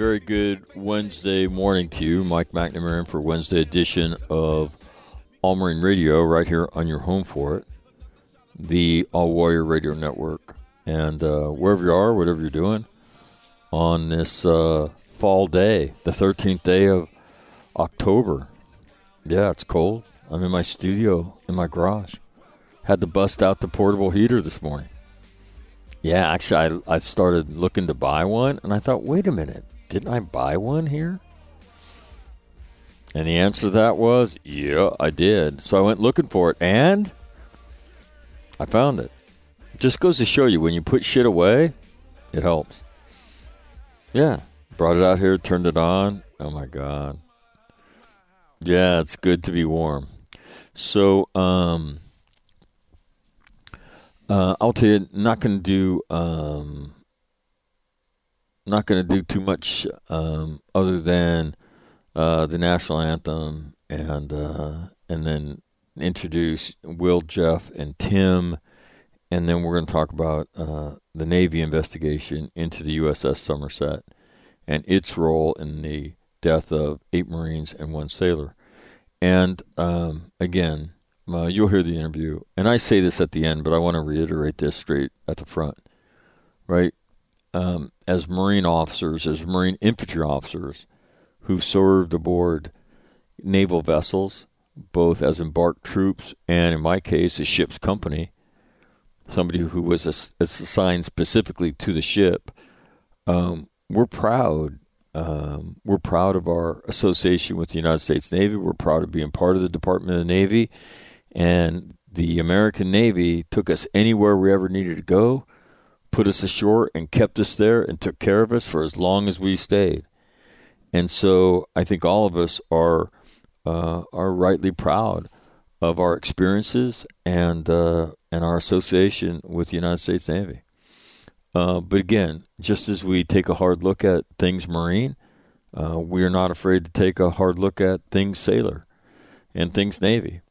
Very good Wednesday morning to you, Mike McNamara, for Wednesday edition of All Marine Radio, right here on your home for it, the All Warrior Radio Network. And uh, wherever you are, whatever you're doing, on this uh, fall day, the 13th day of October. Yeah, it's cold. I'm in my studio in my garage. Had to bust out the portable heater this morning. Yeah, actually, I, I started looking to buy one, and I thought, wait a minute, didn't I buy one here? And the answer to that was, yeah, I did. So I went looking for it, and I found it. Just goes to show you when you put shit away, it helps. Yeah, brought it out here, turned it on. Oh my god. Yeah, it's good to be warm. So, um, uh, I'll tell you, not going to do, um, not going to do too much um, other than uh, the national anthem and uh, and then introduce Will, Jeff, and Tim, and then we're going to talk about uh, the Navy investigation into the USS Somerset and its role in the death of eight Marines and one sailor. And um, again, you'll hear the interview. And I say this at the end, but I want to reiterate this straight at the front. Right? Um, as Marine officers, as Marine infantry officers who served aboard naval vessels, both as embarked troops and, in my case, a ship's company, somebody who was ass- assigned specifically to the ship, um, we're proud. Um, we're proud of our association with the United States Navy. We're proud of being part of the Department of the Navy. And the American Navy took us anywhere we ever needed to go, put us ashore, and kept us there and took care of us for as long as we stayed. And so I think all of us are uh, are rightly proud of our experiences and uh, and our association with the United States Navy. Uh, but again, just as we take a hard look at things Marine, uh, we're not afraid to take a hard look at things Sailor and things Navy.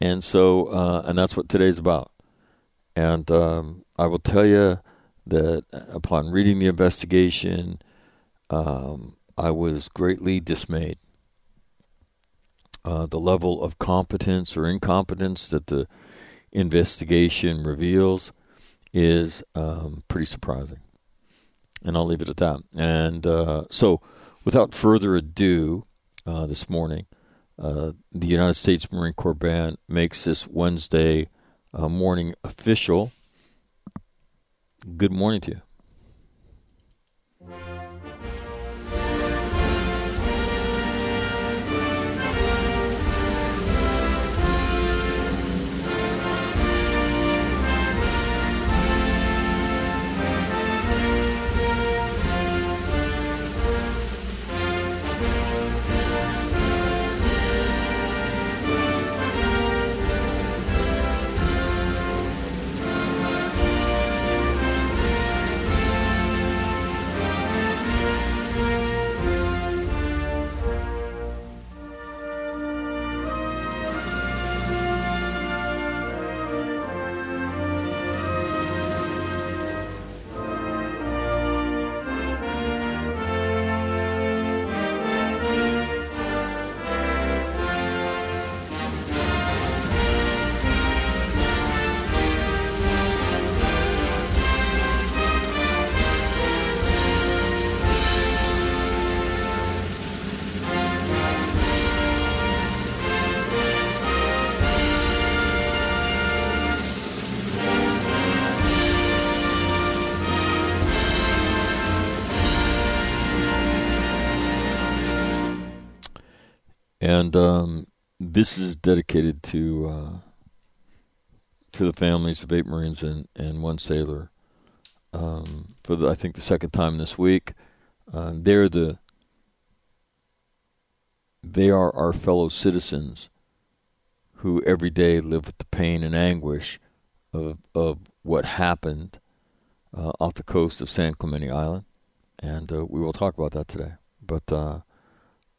And so, uh, and that's what today's about. And um, I will tell you that upon reading the investigation, um, I was greatly dismayed. Uh, the level of competence or incompetence that the investigation reveals is um, pretty surprising. And I'll leave it at that. And uh, so, without further ado, uh, this morning, uh, the United States Marine Corps Band makes this Wednesday uh, morning official. Good morning to you. And um, this is dedicated to uh, to the families of eight Marines and, and one sailor. Um, for the, I think the second time this week, uh, they're the they are our fellow citizens who every day live with the pain and anguish of of what happened uh, off the coast of San Clemente Island, and uh, we will talk about that today. But uh,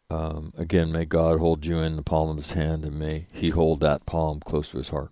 um, again, may God hold you in the palm of his hand and may he hold that palm close to his heart.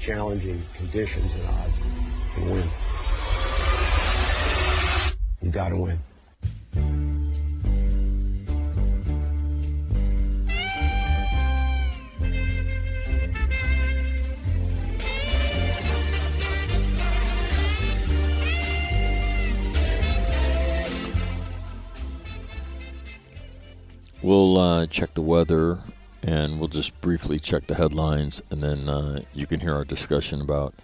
challenging conditions and odds and win. You got to win. We'll uh, check the weather and we'll just briefly check the headlines, and then uh, you can hear our discussion about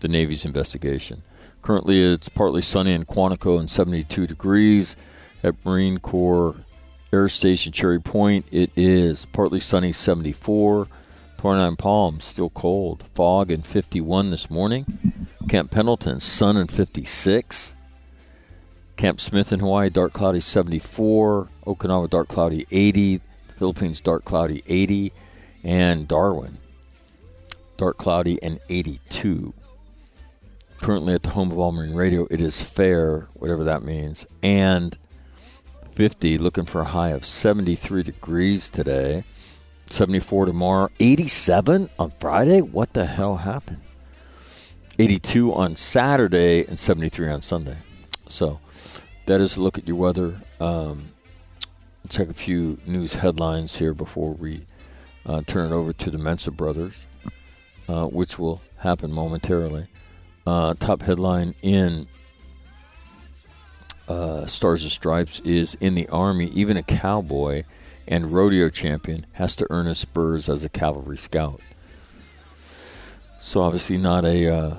the Navy's investigation. Currently, it's partly sunny in Quantico and 72 degrees. At Marine Corps Air Station Cherry Point, it is partly sunny 74. 29 Palms, still cold. Fog and 51 this morning. Camp Pendleton, sun and 56. Camp Smith in Hawaii, dark cloudy 74. Okinawa, dark cloudy 80. Philippines, dark cloudy 80. And Darwin, dark cloudy and 82. Currently at the home of All Marine Radio, it is fair, whatever that means, and 50, looking for a high of 73 degrees today. 74 tomorrow. 87 on Friday? What the hell happened? 82 on Saturday and 73 on Sunday. So that is a look at your weather. Um, check a few news headlines here before we uh, turn it over to the Mensa brothers, uh, which will happen momentarily. Uh, top headline in uh, Stars and Stripes is in the Army, even a cowboy and rodeo champion has to earn his spurs as a cavalry scout. So obviously not a uh,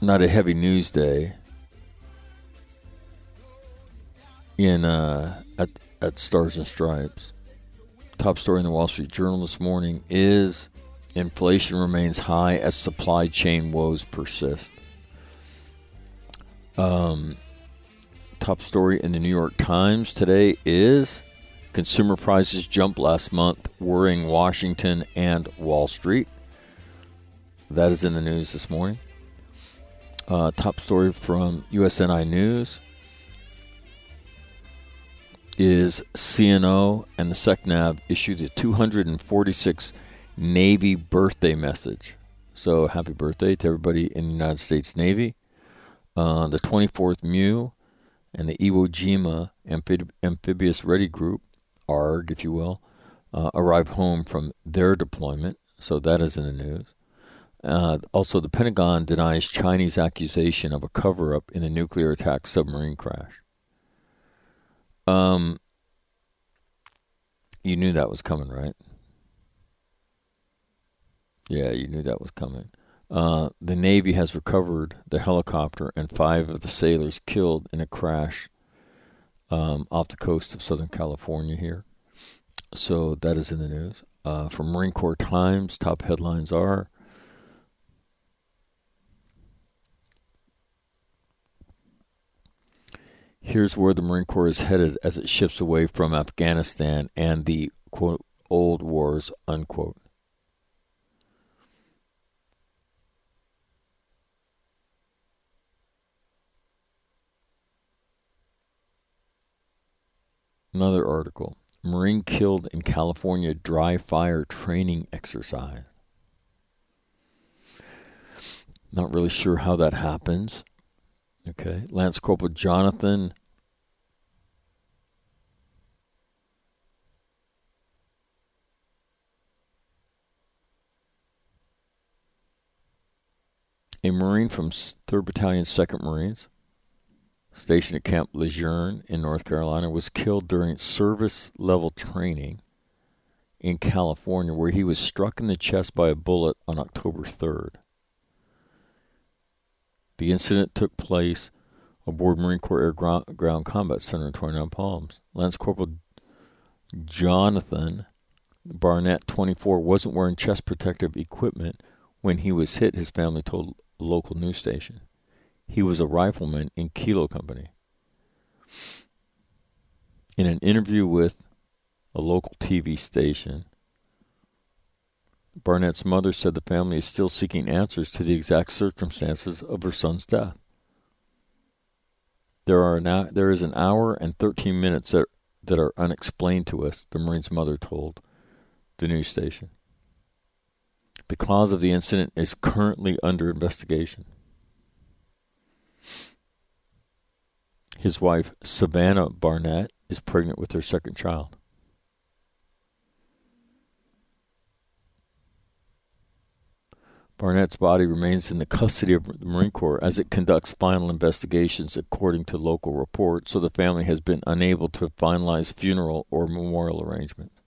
not a heavy news day in uh, at at Stars and Stripes. Top story in the Wall Street Journal this morning is inflation remains high as supply chain woes persist. Um, top story in the New York Times today is consumer prices jumped last month, worrying Washington and Wall Street. That is in the news this morning. Uh, top story from USNI News is CNO and the SECNAV issued a 246 Navy birthday message. So happy birthday to everybody in the United States Navy. Uh, the 24th MEU and the Iwo Jima Amphib- Amphibious Ready Group, ARG, if you will, uh, arrived home from their deployment. So that is in the news. Uh, also, the Pentagon denies Chinese accusation of a cover up in a nuclear attack submarine crash. Um, you knew that was coming, right? Yeah, you knew that was coming. Uh, the Navy has recovered the helicopter and five of the sailors killed in a crash um, off the coast of Southern California here. So that is in the news. Uh, from Marine Corps Times, top headlines are Here's where the Marine Corps is headed as it shifts away from Afghanistan and the quote old wars unquote. Another article. Marine killed in California dry fire training exercise. Not really sure how that happens. Okay. Lance Corporal Jonathan a Marine from 3rd Battalion, 2nd Marines, stationed at Camp Lejeune in North Carolina, was killed during service level training in California, where he was struck in the chest by a bullet on October 3rd. The incident took place aboard Marine Corps Air Ground, Ground Combat Center in 29 Palms. Lance Corporal Jonathan Barnett, 24, wasn't wearing chest protective equipment when he was hit, his family told a local news station. He was a rifleman in Kilo Company. In an interview with a local TV station, Barnett's mother said the family is still seeking answers to the exact circumstances of her son's death. There are now there is an hour and 13 minutes that that are unexplained to us, the Marine's mother told the news station. The cause of the incident is currently under investigation. His wife, Savannah Barnett, is pregnant with her second child. Barnett's body remains in the custody of the Marine Corps as it conducts final investigations according to local reports, so the family has been unable to finalize funeral or memorial arrangements.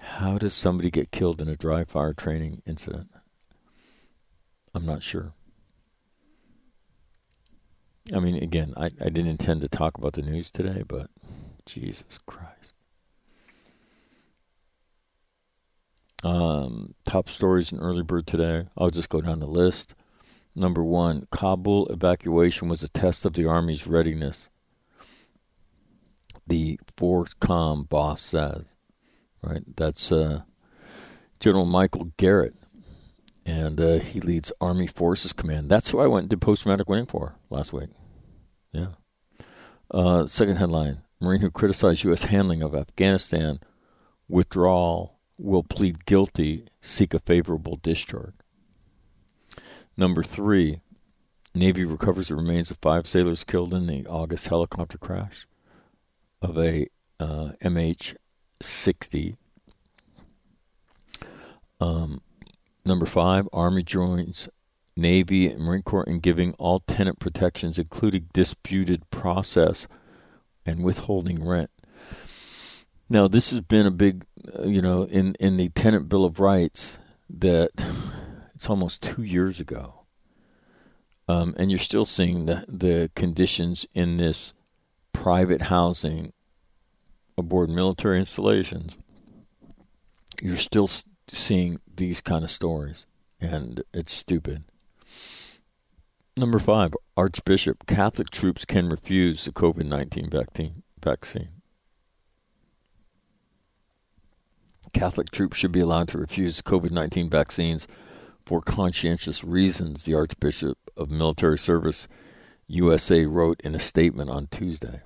How does somebody get killed in a dry fire training incident? I'm not sure. I mean, again, I, I didn't intend to talk about the news today, but Jesus Christ. Um, top stories in Early Bird today. I'll just go down the list. Number one, Kabul evacuation was a test of the Army's readiness. The FORSCOM boss says, right? That's uh, General Michael Garrett, and uh, he leads Army Forces Command. That's who I went to post traumatic winning for last week. Yeah. Uh, second headline Marine who criticized U.S. handling of Afghanistan withdrawal will plead guilty, seek a favorable discharge. Number three, Navy recovers the remains of five sailors killed in the August helicopter crash of a uh, MH 60. Um, number five, Army joins Navy and Marine Corps in giving all tenant protections, including disputed process and withholding rent. Now, this has been a big, uh, you know, in, in the Tenant Bill of Rights that it's almost two years ago. Um, and you're still seeing the, the conditions in this private housing aboard military installations. You're still seeing these kind of stories, and it's stupid. Number five, Archbishop Catholic troops can refuse the COVID 19 vaccine. Catholic troops should be allowed to refuse COVID 19 vaccines for conscientious reasons, the Archbishop of Military Service USA wrote in a statement on Tuesday.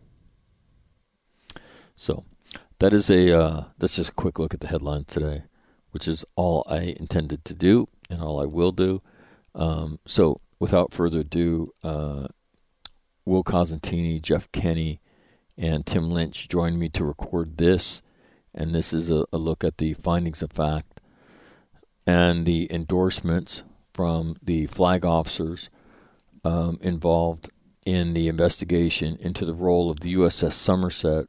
So, that is a uh, that's just a quick look at the headlines today, which is all I intended to do and all I will do. Um, so, without further ado, uh, Will Cosentini, Jeff Kenny, and Tim Lynch joined me to record this and this is a, a look at the findings of fact and the endorsements from the flag officers um, involved in the investigation into the role of the USS Somerset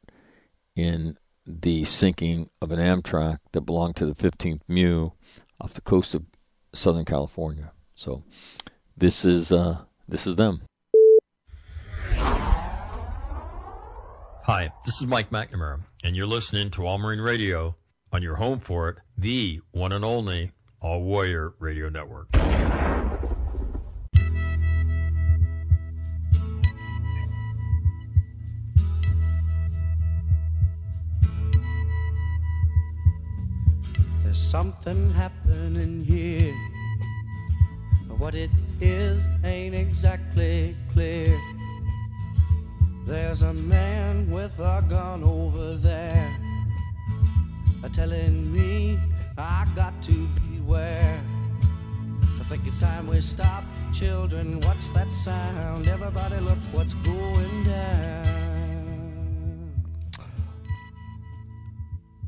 in the sinking of an amtrac that belonged to the 15th MEU off the coast of Southern California. So this is uh, this is them. Hi, this is Mike McNamara, and you're listening to All Marine Radio on your home for it, the one and only All Warrior Radio Network. There's something happening here. But what it is ain't exactly clear. There's a man with a gun over there telling me I got to beware. I think it's time we stop. Children, what's that sound? Everybody, look what's going down.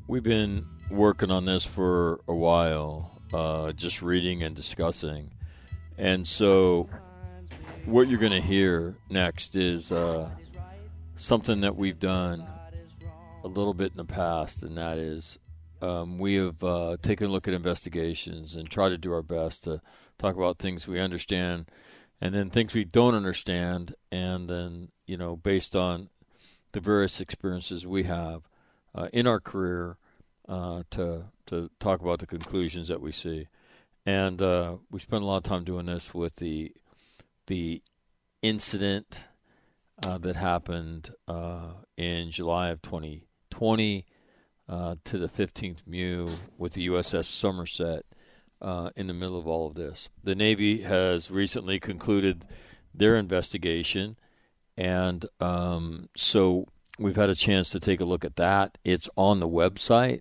We've been working on this for a while, uh, just reading and discussing. And so, what you're going to hear next is uh, something that we've done a little bit in the past, and that is um, we have uh, taken a look at investigations and tried to do our best to talk about things we understand and then things we don't understand, and then, you know, based on the various experiences we have uh, in our career, uh, to, to talk about the conclusions that we see. And uh, we spent a lot of time doing this with the the incident uh, that happened uh, in July of 2020 uh, to the 15th MEU with the USS Somerset uh, in the middle of all of this. The Navy has recently concluded their investigation, and um, so we've had a chance to take a look at that. It's on the website.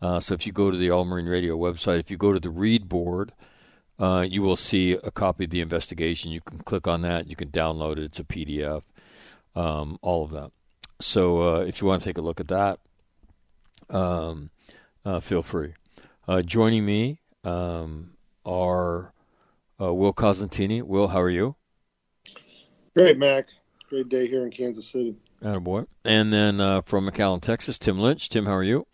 Uh, so if you go to the All Marine Radio website, if you go to the read board, you will see a copy of the investigation. You can click on that. You can download it. It's a PDF. Um, all of that. So uh, if you want to take a look at that, um, uh, feel free. Uh, joining me um, are uh, Will Cosentini. Will, how are you? Great, Mac. Great day here in Kansas City. Attaboy. And then uh, from McAllen, Texas, Tim Lynch. Tim, how are you?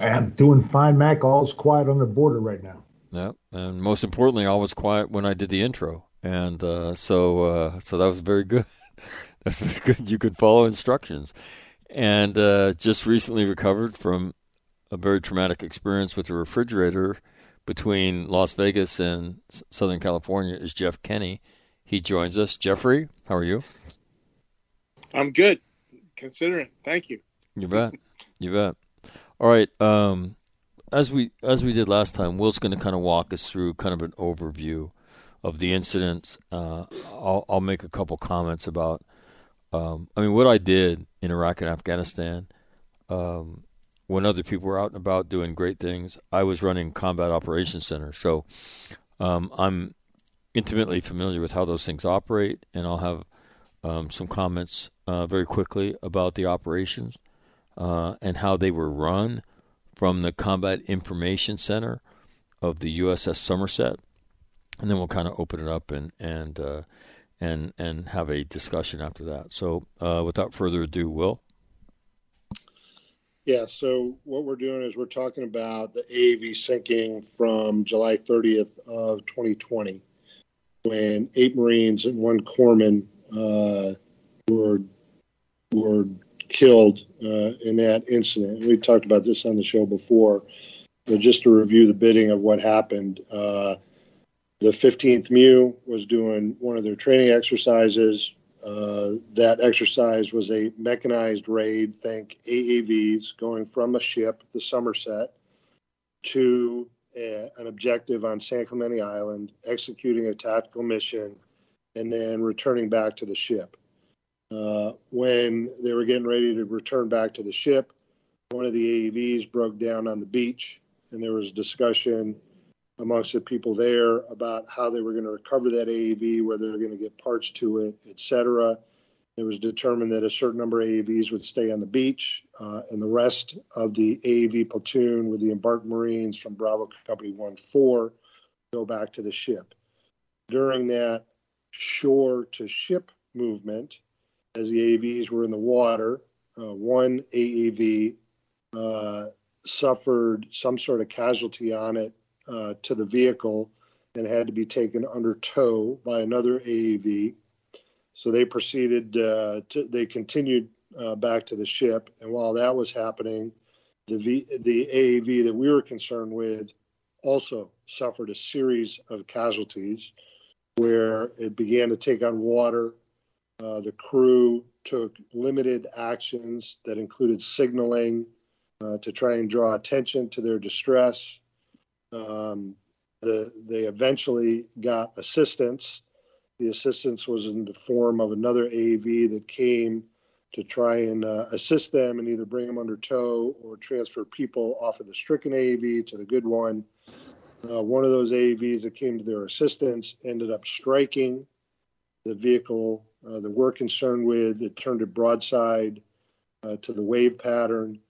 I'm doing fine, Mac. All's quiet on the border right now. Yeah, and most importantly, I was quiet when I did the intro, and uh, so uh, so that was very good. That's good. You could follow instructions, and uh, just recently recovered from a very traumatic experience with a refrigerator between Las Vegas and Southern California. Is Jeff Kenny? He joins us. Jeffrey, how are you? I'm good, considering. Thank you. You bet. You bet. All right. Um, as we as we did last time, Will's going to kind of walk us through kind of an overview of the incidents. Uh, I'll, I'll make a couple comments about. Um, I mean, what I did in Iraq and Afghanistan, um, when other people were out and about doing great things, I was running combat operations center. So um, I'm intimately familiar with how those things operate, and I'll have um, some comments uh, very quickly about the operations uh, and how they were run from the Combat Information Center of the USS Somerset, and then we'll kind of open it up and and uh, and and have a discussion after that. So, uh, without further ado, Will. Yeah. So what we're doing is we're talking about the AAV sinking from July 30th of 2020, when eight Marines and one corpsman uh, were were killed uh, in that incident. We talked about this on the show before, but just to review the bidding of what happened. Uh, the 15th MEU was doing one of their training exercises. Uh, that exercise was a mechanized raid, think AAVs, going from a ship, the Somerset, to a, an objective on San Clemente Island, executing a tactical mission, and then returning back to the ship. Uh, when they were getting ready to return back to the ship, one of the AAVs broke down on the beach, and there was discussion amongst the people there about how they were going to recover that AAV, whether they're going to get parts to it, et cetera. It was determined that a certain number of AAVs would stay on the beach, uh, and the rest of the AAV platoon with the embarked Marines from Bravo Company 1 4 go back to the ship. During that shore to ship movement, as the AAVs were in the water, uh, one AAV uh, suffered some sort of casualty on it uh, to the vehicle and had to be taken under tow by another AAV. So they proceeded, uh, to, they continued uh, back to the ship. And while that was happening, the, v, the AAV that we were concerned with also suffered a series of casualties where it began to take on water. Uh, the crew took limited actions that included signaling uh, to try and draw attention to their distress. Um, the, they eventually got assistance. The assistance was in the form of another AAV that came to try and uh, assist them and either bring them under tow or transfer people off of the stricken AAV to the good one. Uh, one of those AAVs that came to their assistance ended up striking the vehicle uh, that we're concerned with. It turned it broadside uh, to the wave pattern.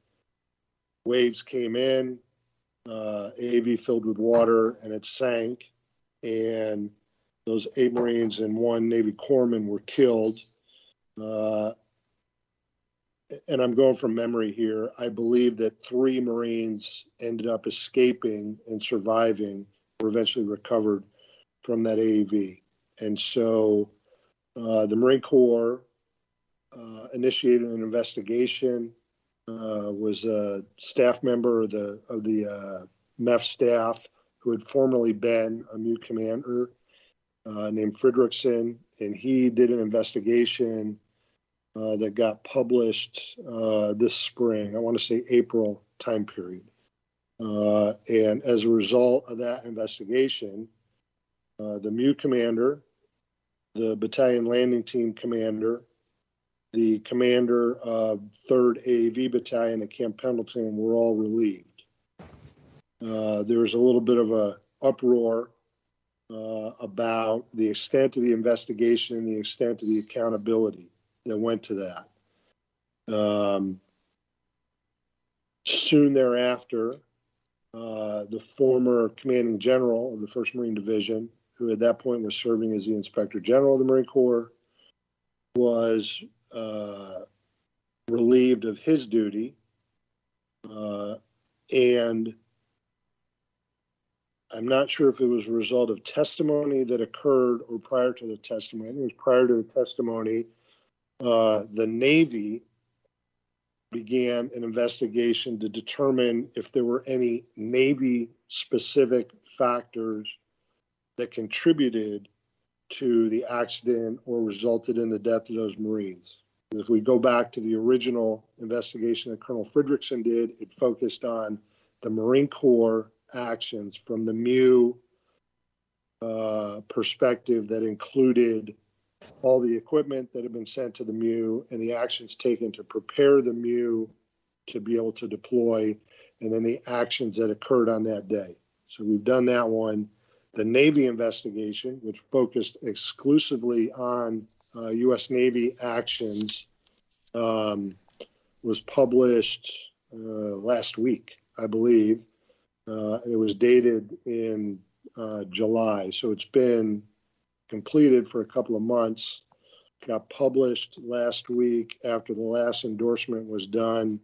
Waves came in, uh, AV filled with water and it sank. And those eight Marines and one Navy corpsman were killed. Uh, and I'm going from memory here. I believe that three Marines ended up escaping and surviving, were eventually recovered from that AAV. And so uh, the Marine Corps uh, initiated an investigation uh, was a staff member of the of the uh, MEF staff who had formerly been a MEU commander uh, named Fredrickson, and he did an investigation uh, that got published uh, this spring. I want to say April time period. And as a result of that investigation, the MEU commander, the battalion landing team commander, the commander of 3rd AAV Battalion at Camp Pendleton were all relieved. Uh, there was a little bit of a uproar uh, about the extent of the investigation and the extent of the accountability that went to that. Um, soon thereafter, uh, the former commanding general of the 1st Marine Division, who at that point was serving as the Inspector General of the Marine Corps, was uh, relieved of his duty. Uh, and I'm not sure if it was a result of testimony that occurred or prior to the testimony. It was prior to the testimony. Uh, the Navy began an investigation to determine if there were any Navy specific factors that contributed to the accident or resulted in the death of those Marines. If we go back to the original investigation that Colonel Fredrickson did, it focused on the Marine Corps actions from the MEU uh, perspective that included all the equipment that had been sent to the MEU and the actions taken to prepare the MEU to be able to deploy, and then the actions that occurred on that day. So we've done that one. The Navy investigation, which focused exclusively on uh, U.S. Navy actions, um, was published uh, last week, I believe. Uh, it was dated in uh, July, so it's been completed for a couple of months. Got published last week after the last endorsement was done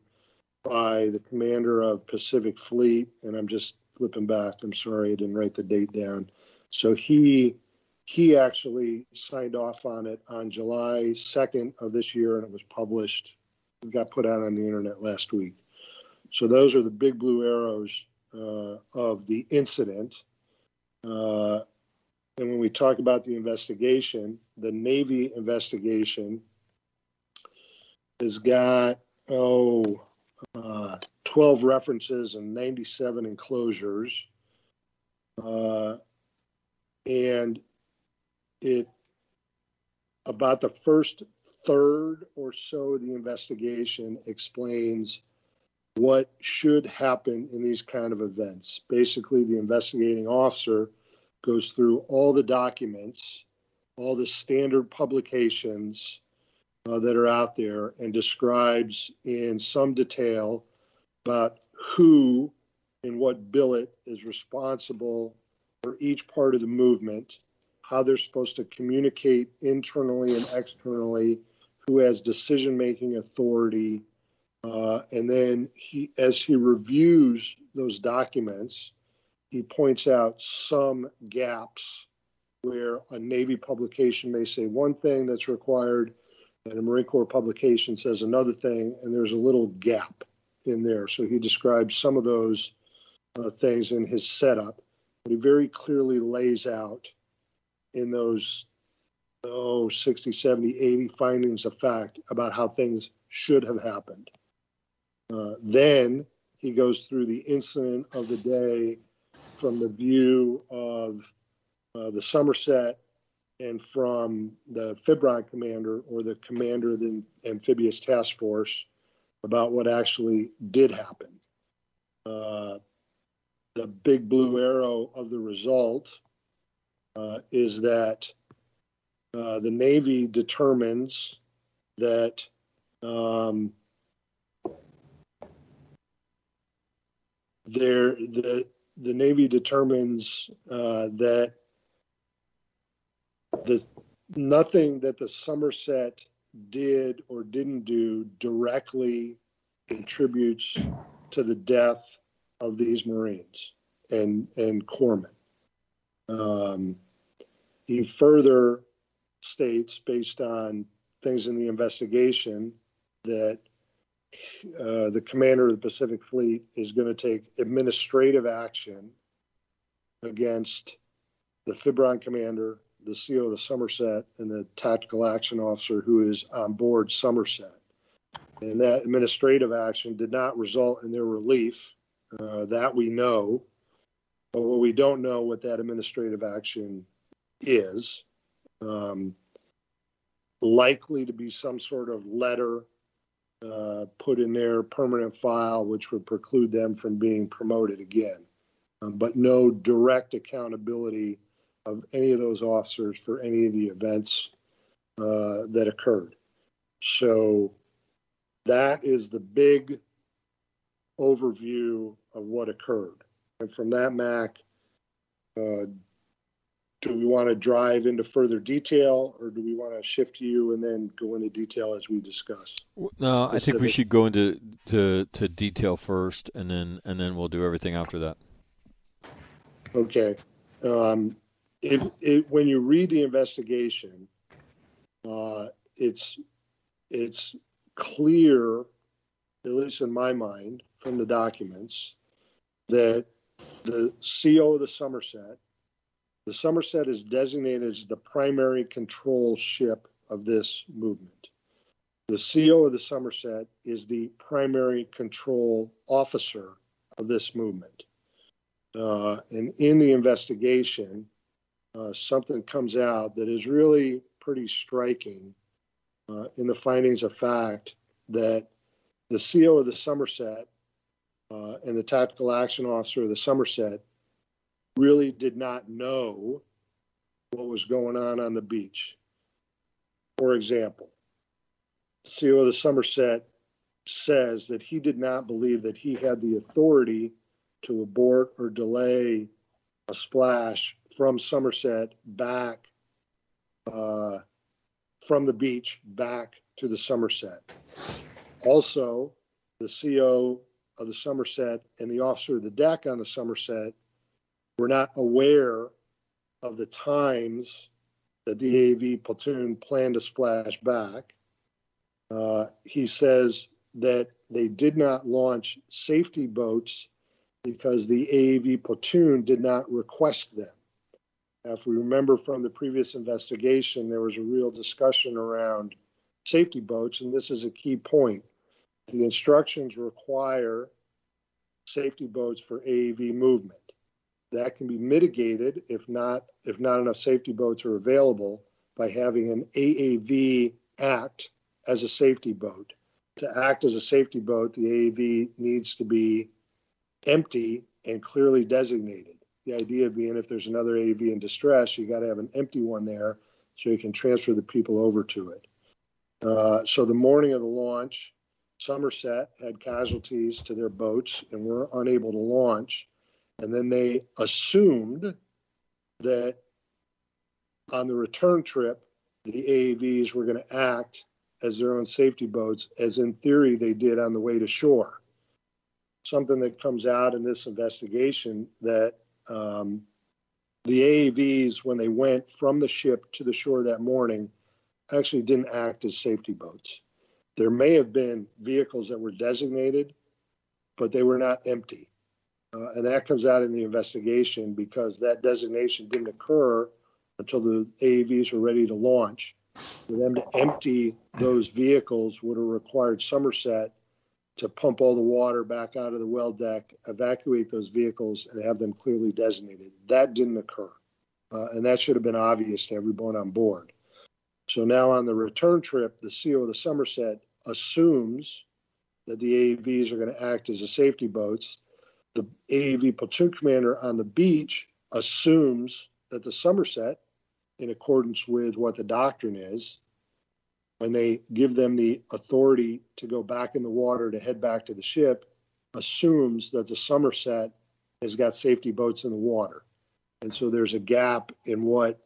by the commander of Pacific Fleet, and I'm just flipping back. I'm sorry, I didn't write the date down. So he he actually signed off on it on July 2nd of this year, and it was published. It got put out on the internet last week. So those are the big blue arrows uh, of the incident. Uh, and when we talk about the investigation, the Navy investigation has got, oh, uh, 12 references and 97 enclosures. Uh, and it, about the first third or so of the investigation explains what should happen in these kind of events. Basically, the investigating officer goes through all the documents, all the standard publications uh, that are out there, and describes in some detail about who and what billet is responsible for each part of the movement, how they're supposed to communicate internally and externally, who has decision making authority uh, and then he, as he reviews those documents, he points out some gaps where a Navy publication may say one thing that's required, and a Marine Corps publication says another thing, and there's a little gap in there. So he describes some of those uh, things in his setup, but he very clearly lays out in those oh 60 70 80 findings of fact about how things should have happened uh, then he goes through the incident of the day from the view of uh, the Somerset and from the PHIBRON commander or the commander of the amphibious task force about what actually did happen. Uh, the big blue arrow of the result uh, is that uh, the Navy determines that um, there the the Navy determines uh, that the nothing that the Somerset did or didn't do directly contributes to the death of these Marines and and corpsmen. Um, he further states, based on things in the investigation, that uh, the commander of the Pacific Fleet is going to take administrative action against the PHIBRON commander, the CO of the Somerset and the tactical action officer who is on board Somerset. And that administrative action did not result in their relief. Uh, that we know. But what we don't know what that administrative action is. Um, likely to be some sort of letter uh, put in their permanent file, which would preclude them from being promoted again. Um, but no direct accountability of any of those officers for any of the events uh, that occurred. So that is the big overview of what occurred. And from that, Mac, uh, do we want to drive into further detail or do we want to shift you and then go into detail as we discuss? No, I think we should go into to, to detail first, and then and then we'll do everything after that. Okay. Um, if, if, when you read the investigation, uh, it's, it's clear, at least in my mind, from the documents, that the CO of the Somerset, the Somerset is designated as the primary control ship of this movement. The CO of the Somerset is the primary control officer of this movement. Uh, and in the investigation, uh, something comes out that is really pretty striking uh, in the findings of fact that the CO of the Somerset uh, and the tactical action officer of the Somerset really did not know what was going on on the beach. For example, the CO of the Somerset says that he did not believe that he had the authority to abort or delay a splash from Somerset back uh, from the beach back to the Somerset. Also, the CO of the Somerset and the officer of the deck on the Somerset were not aware of the times that the AV platoon planned to splash back. Uh, he says that they did not launch safety boats because the AAV platoon did not request them. Now, if we remember from the previous investigation, there was a real discussion around safety boats, and this is a key point. The instructions require safety boats for AAV movement. That can be mitigated if not if not enough safety boats are available by having an AAV act as a safety boat. To act as a safety boat, the AAV needs to be empty and clearly designated. The idea being if there's another AV in distress, you got to have an empty one there so you can transfer the people over to it. Uh, so the morning of the launch, Somerset had casualties to their boats and were unable to launch. And then they assumed that on the return trip, the AAVs were going to act as their own safety boats, as in theory they did on the way to shore something that comes out in this investigation that um, the AAVs, when they went from the ship to the shore that morning, actually didn't act as safety boats. There may have been vehicles that were designated, but they were not empty. Uh, and that comes out in the investigation because that designation didn't occur until the AAVs were ready to launch. For them to empty those vehicles would have required Somerset to pump all the water back out of the well deck, evacuate those vehicles, and have them clearly designated. That didn't occur. Uh, and that should have been obvious to everyone on board. So now on the return trip, the CO of the Somerset assumes that the AAVs are going to act as the safety boats. The AAV platoon commander on the beach assumes that the Somerset, in accordance with what the doctrine is, when they give them the authority to go back in the water to head back to the ship, assumes that the Somerset has got safety boats in the water. And so there's a gap in what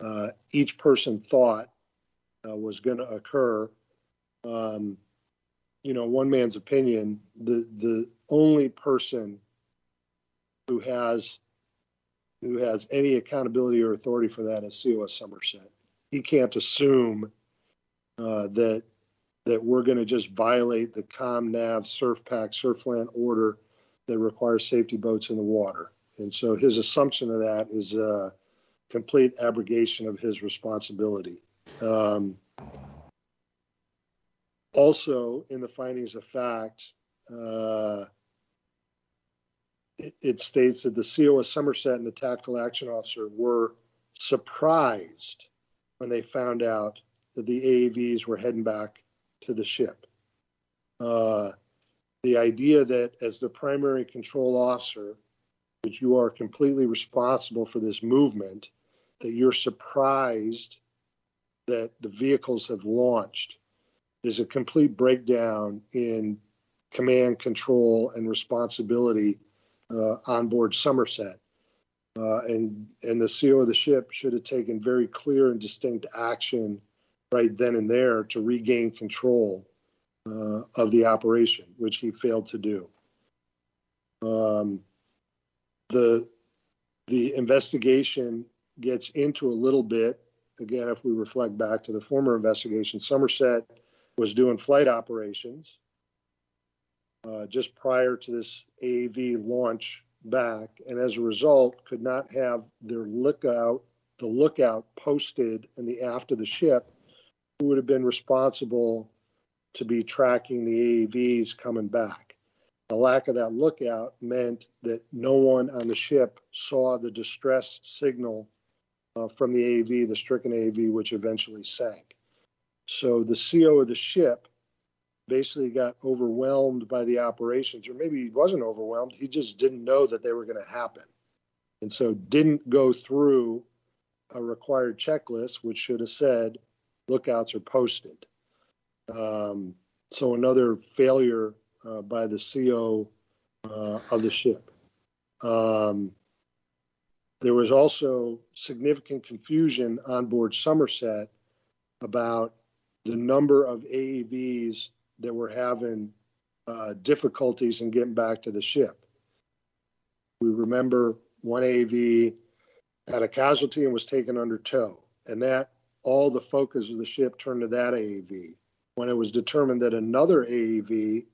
uh, each person thought uh, was going to occur. Um, you know, one man's opinion, the, the only person who has who has any accountability or authority for that is COS Somerset. He can't assume uh, that that we're going to just violate the ComNav Surf Pack SurfLant order that requires safety boats in the water. And so his assumption of that is a complete abrogation of his responsibility. Um, also, in the findings of fact, uh, it, it states that the CO of Somerset and the tactical action officer were surprised when they found out that the AAVs were heading back to the ship. Uh, the idea that as the primary control officer, that you are completely responsible for this movement, that you're surprised that the vehicles have launched is a complete breakdown in command, control, and responsibility uh, on board Somerset. Uh, and and the CO of the ship should have taken very clear and distinct action right then and there to regain control uh, of the operation, which he failed to do. Um, the the investigation gets into a little bit again if we reflect back to the former investigation. Somerset was doing flight operations uh, just prior to this AAV launch back, and as a result, could not have their lookout, the lookout posted in the aft of the ship, who would have been responsible to be tracking the AAVs coming back. The lack of that lookout meant that no one on the ship saw the distress signal uh, from the AAV, the stricken AAV, which eventually sank. So the CO of the ship basically got overwhelmed by the operations, or maybe he wasn't overwhelmed. He just didn't know that they were going to happen. And so didn't go through a required checklist, which should have said lookouts are posted. Um, so another failure uh, by the CO uh, of the ship. Um, there was also significant confusion on board Somerset about the number of AAVs that were having uh, difficulties in getting back to the ship. We remember one AAV had a casualty and was taken under tow, and that all the focus of the ship turned to that AAV. When it was determined that another AAV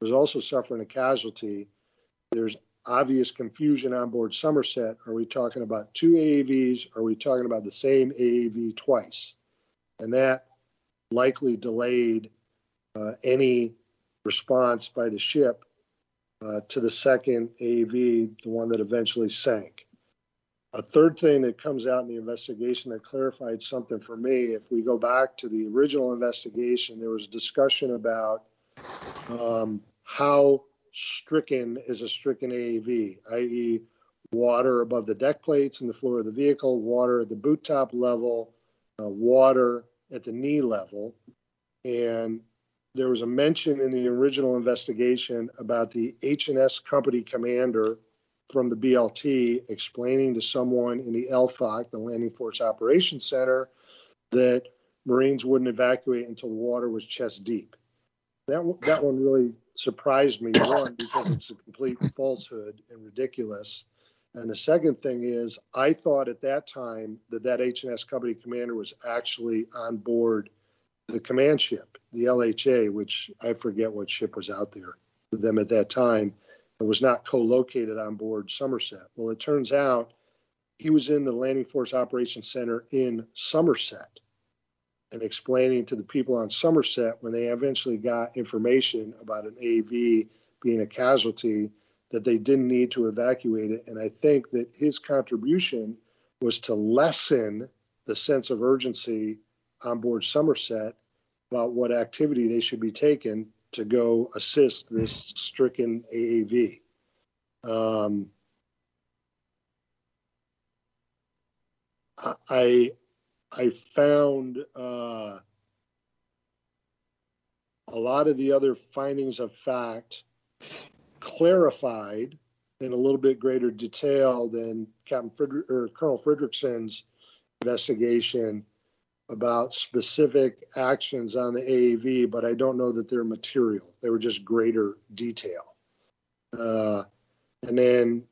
was also suffering a casualty, there's obvious confusion on board Somerset. Are we talking about two AAVs? Are we talking about the same AAV twice? And that likely delayed uh, any response by the ship uh, to the second AAV, the one that eventually sank. A third thing that comes out in the investigation that clarified something for me, if we go back to the original investigation, there was discussion about um, how stricken is a stricken AAV, i.e., water above the deck plates and the floor of the vehicle, water at the boot top level, uh, water at the knee level. And there was a mention in the original investigation about the H&S company commander from the BLT explaining to someone in the LFOC, the Landing Force Operations Center, that Marines wouldn't evacuate until the water was chest deep. That, that one really surprised me, one, because it's a complete falsehood and ridiculous. And the second thing is, I thought at that time that that H&S company commander was actually on board the command ship, the LHA, which I forget what ship was out there with them at that time, and was not co-located on board Somerset. Well, it turns out he was in the Landing Force Operations Center in Somerset and explaining to the people on Somerset when they eventually got information about an AV being a casualty that they didn't need to evacuate it. And I think that his contribution was to lessen the sense of urgency on board Somerset about what activity they should be taking to go assist this stricken AAV. Um, I I found uh, a lot of the other findings of fact clarified in a little bit greater detail than Captain or Colonel Fredrickson's investigation about specific actions on the AAV, but I don't know that they're material. They were just greater detail. Uh, and then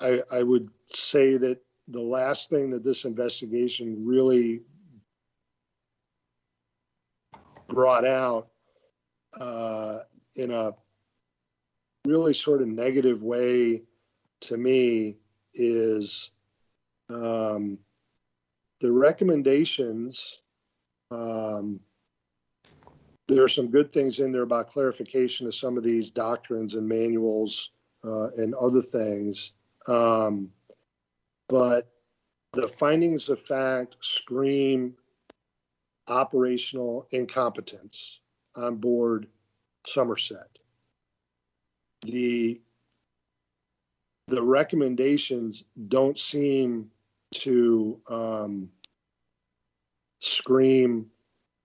I, I would say that the last thing that this investigation really brought out uh, in a really sort of negative way to me is Um, the recommendations, um, there are some good things in there about clarification of some of these doctrines and manuals uh, and other things. Um, but the findings of fact scream operational incompetence on board Somerset. The the recommendations don't seem to um, scream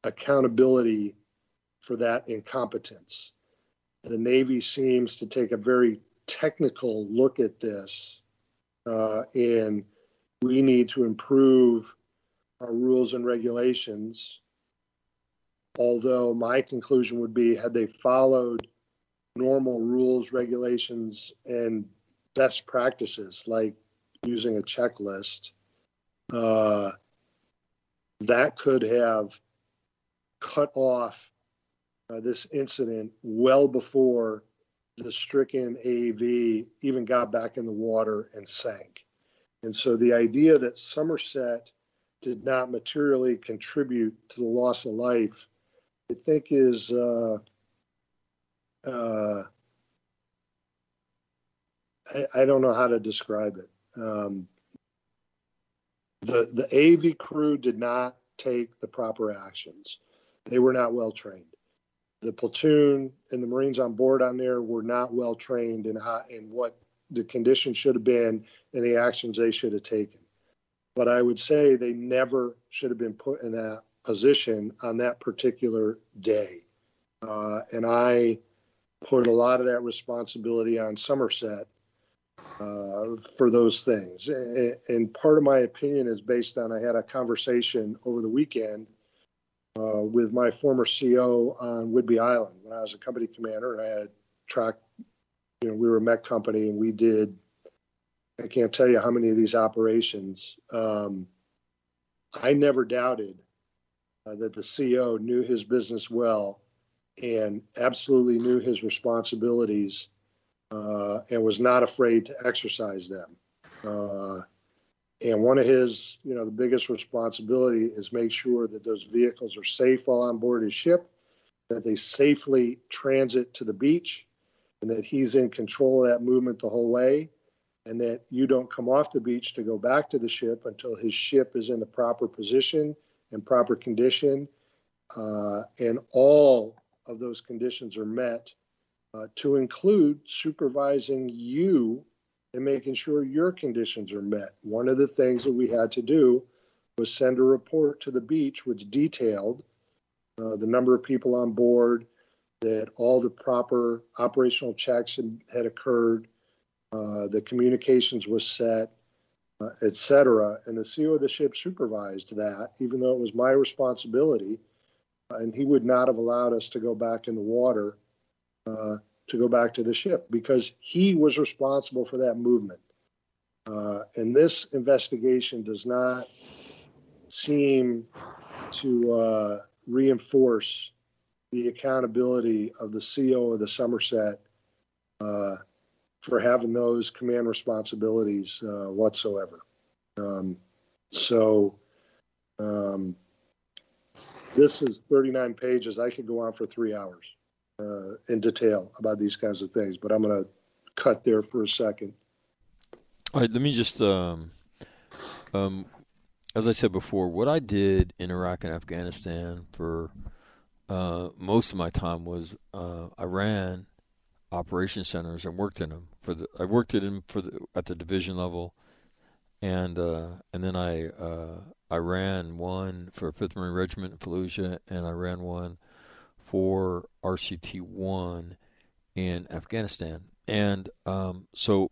accountability for that incompetence. The Navy seems to take a very technical look at this, uh, and we need to improve our rules and regulations. Although my conclusion would be, had they followed normal rules, regulations, and best practices, like using a checklist, uh, that could have cut off uh, this incident well before the stricken AAV even got back in the water and sank. And so the idea that Somerset did not materially contribute to the loss of life, I think is uh, uh, I, I, don't know how to describe it. Um, the the AV crew did not take the proper actions. They were not well trained. The platoon and the Marines on board on there were not well trained in how in what the conditions should have been and the actions they should have taken. But I would say they never should have been put in that position on that particular day. Uh, and I put a lot of that responsibility on Somerset uh, for those things. And, part of my opinion is based on I had a conversation over the weekend uh, with my former CO on Whidbey Island when I was a company commander, and I had tracked. You know, we were a mech company, and we did. I can't tell you how many of these operations. Um, I never doubted uh, that the CO knew his business well and absolutely knew his responsibilities uh, and was not afraid to exercise them. Uh, and one of his, you know, the biggest responsibility is make sure that those vehicles are safe while on board his ship, that they safely transit to the beach, and that he's in control of that movement the whole way, and that you don't come off the beach to go back to the ship until his ship is in the proper position and proper condition. Uh, and all of those conditions are met uh, to include supervising you and making sure your conditions are met. One of the things that we had to do was send a report to the beach which detailed uh, the number of people on board, that all the proper operational checks had, had occurred, uh, the communications was set, uh, et cetera. And the CO of the ship supervised that, even though it was my responsibility. And he would not have allowed us to go back in the water uh, to go back to the ship because he was responsible for that movement. Uh, and this investigation does not seem to uh, reinforce the accountability of the CO of the Somerset uh, for having those command responsibilities uh, whatsoever. Um, so um, this is 39 pages. I could go on for three hours uh, in detail about these kinds of things, but I'm going to cut there for a second. All right, let me just, um, um, as I said before, what I did in Iraq and Afghanistan for uh, most of my time was uh, I ran operation centers and worked in them for the. I worked in them for the at the division level, and uh, and then I uh, I ran one for Fifth Marine Regiment in Fallujah, and I ran one for RCT one in Afghanistan, and um, so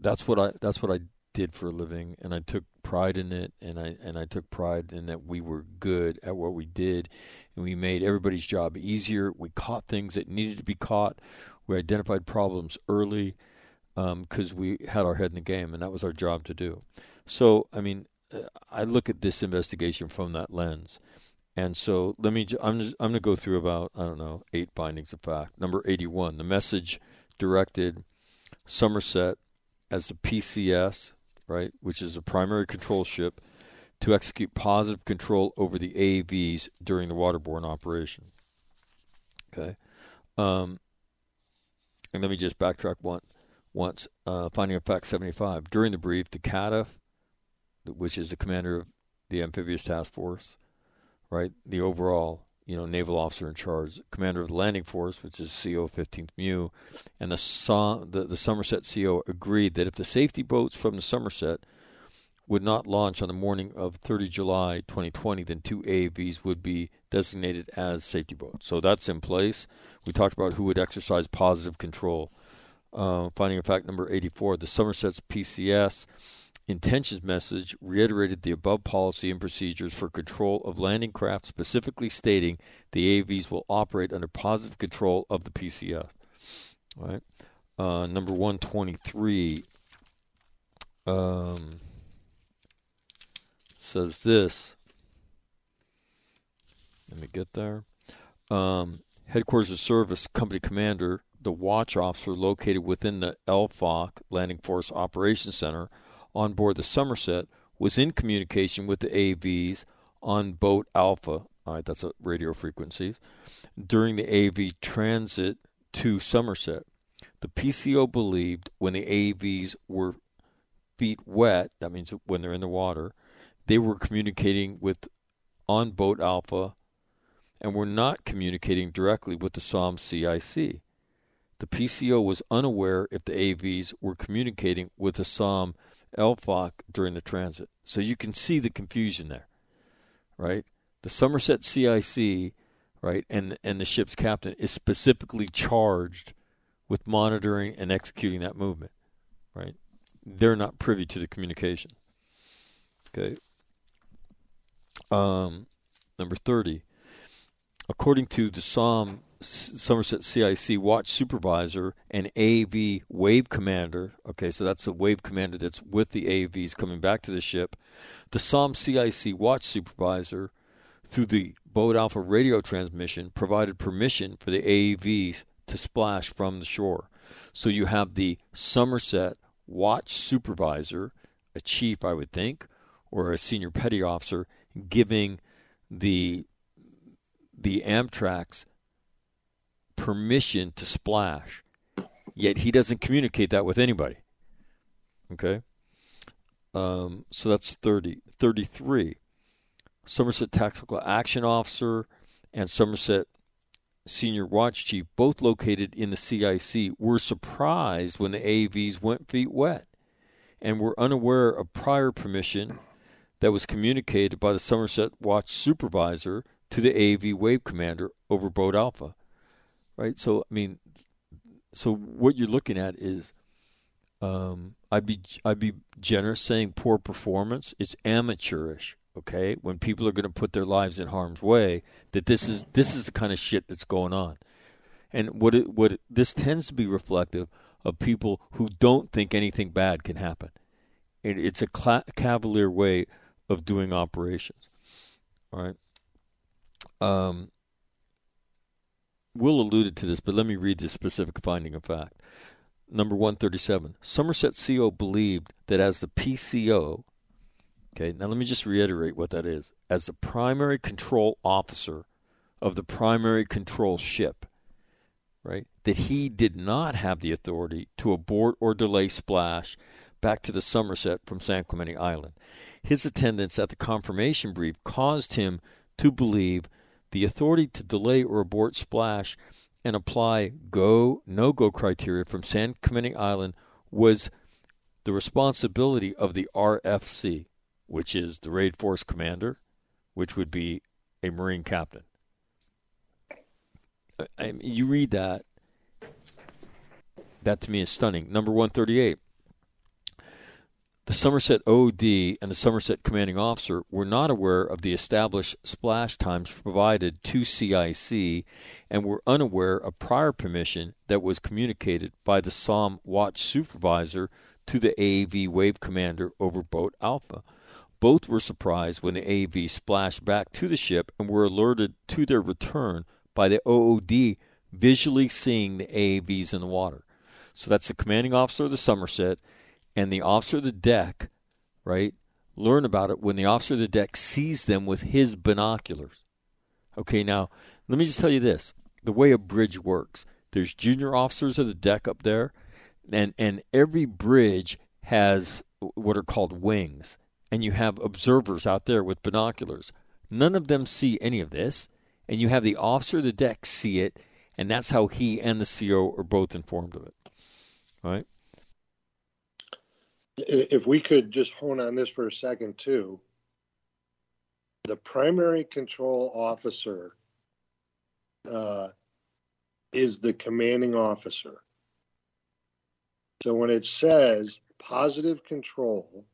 that's what I that's what I did for a living, and I took pride in it, and I and I took pride in that we were good at what we did, and we made everybody's job easier. We caught things that needed to be caught. We identified problems early because um, we had our head in the game, and that was our job to do. So, I mean, I look at this investigation from that lens. And so let me. I'm just, I'm going to go through about I don't know eight findings of fact. Number 81. The message directed Somerset as the PCS right, which is a primary control ship, to execute positive control over the AVs during the waterborne operation. Okay. Um, and let me just backtrack one, once. Uh, finding of fact 75. During the brief, the CATF, which is the commander of the amphibious task force, right, the overall you know, naval officer in charge, commander of the landing force, which is CO 15th MEU, and the, the, the Somerset CO agreed that if the safety boats from the Somerset would not launch on the morning of 30 July 2020, then two AAVs would be designated as safety boats. So that's in place. We talked about who would exercise positive control. Uh, finding of fact number 84, the Somerset's PCS intentions message reiterated the above policy and procedures for control of landing craft, specifically stating the AVs will operate under positive control of the PCS. All right. Uh, number 123 um, says this. Let me get there. Um, headquarters of service company commander, the watch officer located within the LFOC Landing Force Operations Center on board the Somerset was in communication with the AVs on boat Alpha. All right, that's radio frequencies during the AV transit to Somerset. The PCO believed when the AVs were feet wet, that means when they're in the water, they were communicating with on boat Alpha and were not communicating directly with the SOM CIC. The PCO was unaware if the AVs were communicating with the SOM LFOC during the transit. So you can see the confusion there, right? The Somerset CIC, right, and and the ship's captain is specifically charged with monitoring and executing that movement, right? They're not privy to the communication. Okay. Um, number thirty. According to the SOM Somerset CIC watch supervisor and AV wave commander. Okay, so that's a wave commander that's with the AVs coming back to the ship. The SOM CIC watch supervisor, through the Boat Alpha radio transmission, provided permission for the AVs to splash from the shore. So you have the Somerset watch supervisor, a chief, I would think, or a senior petty officer, giving the the amtrac's permission to splash, yet he doesn't communicate that with anybody. Okay? Um, so that's 30. 33. Somerset Tactical Action Officer and Somerset Senior Watch Chief, both located in the CIC, were surprised when the AVs went feet wet and were unaware of prior permission that was communicated by the Somerset Watch Supervisor to the AV Wave Commander over Boat Alpha right? So I mean, so what you're looking at is, um, I'd be I'd be generous saying poor performance. It's amateurish, okay? When people are going to put their lives in harm's way, that this is this is the kind of shit that's going on, and what it, what it, this tends to be reflective of people who don't think anything bad can happen. It, it's a cla- cavalier way of doing operations, all right? Um, Will alluded to this, but let me read the specific finding of fact. Number 137. Somerset CO believed that as the PCO, okay, now let me just reiterate what that is. As the primary control officer of the primary control ship, right, that he did not have the authority to abort or delay splash back to the Somerset from San Clemente Island. His attendance at the confirmation brief caused him to believe the authority to delay or abort splash and apply go no go criteria from San Clemente Island was the responsibility of the RFC, which is the Raid Force Commander, which would be a Marine captain. I you read that, that to me is stunning. Number 138. The Somerset OD and the Somerset commanding officer were not aware of the established splash times provided to CIC and were unaware of prior permission that was communicated by the SOM watch supervisor to the AAV wave commander over boat Alpha. Both were surprised when the AAV splashed back to the ship and were alerted to their return by the OOD visually seeing the AAVs in the water. So that's the commanding officer of the Somerset and the officer of the deck right? Learn about it when the officer of the deck sees them with his binoculars. Okay, now let me just tell you this: the way a bridge works, there's junior officers of the deck up there, and and every bridge has what are called wings, and you have observers out there with binoculars. None of them see any of this, and you have the officer of the deck see it, and that's how he and the CO are both informed of it. All right. If we could just hone on this for a second, too. The primary control officer uh, is the commanding officer. So when it says positive control,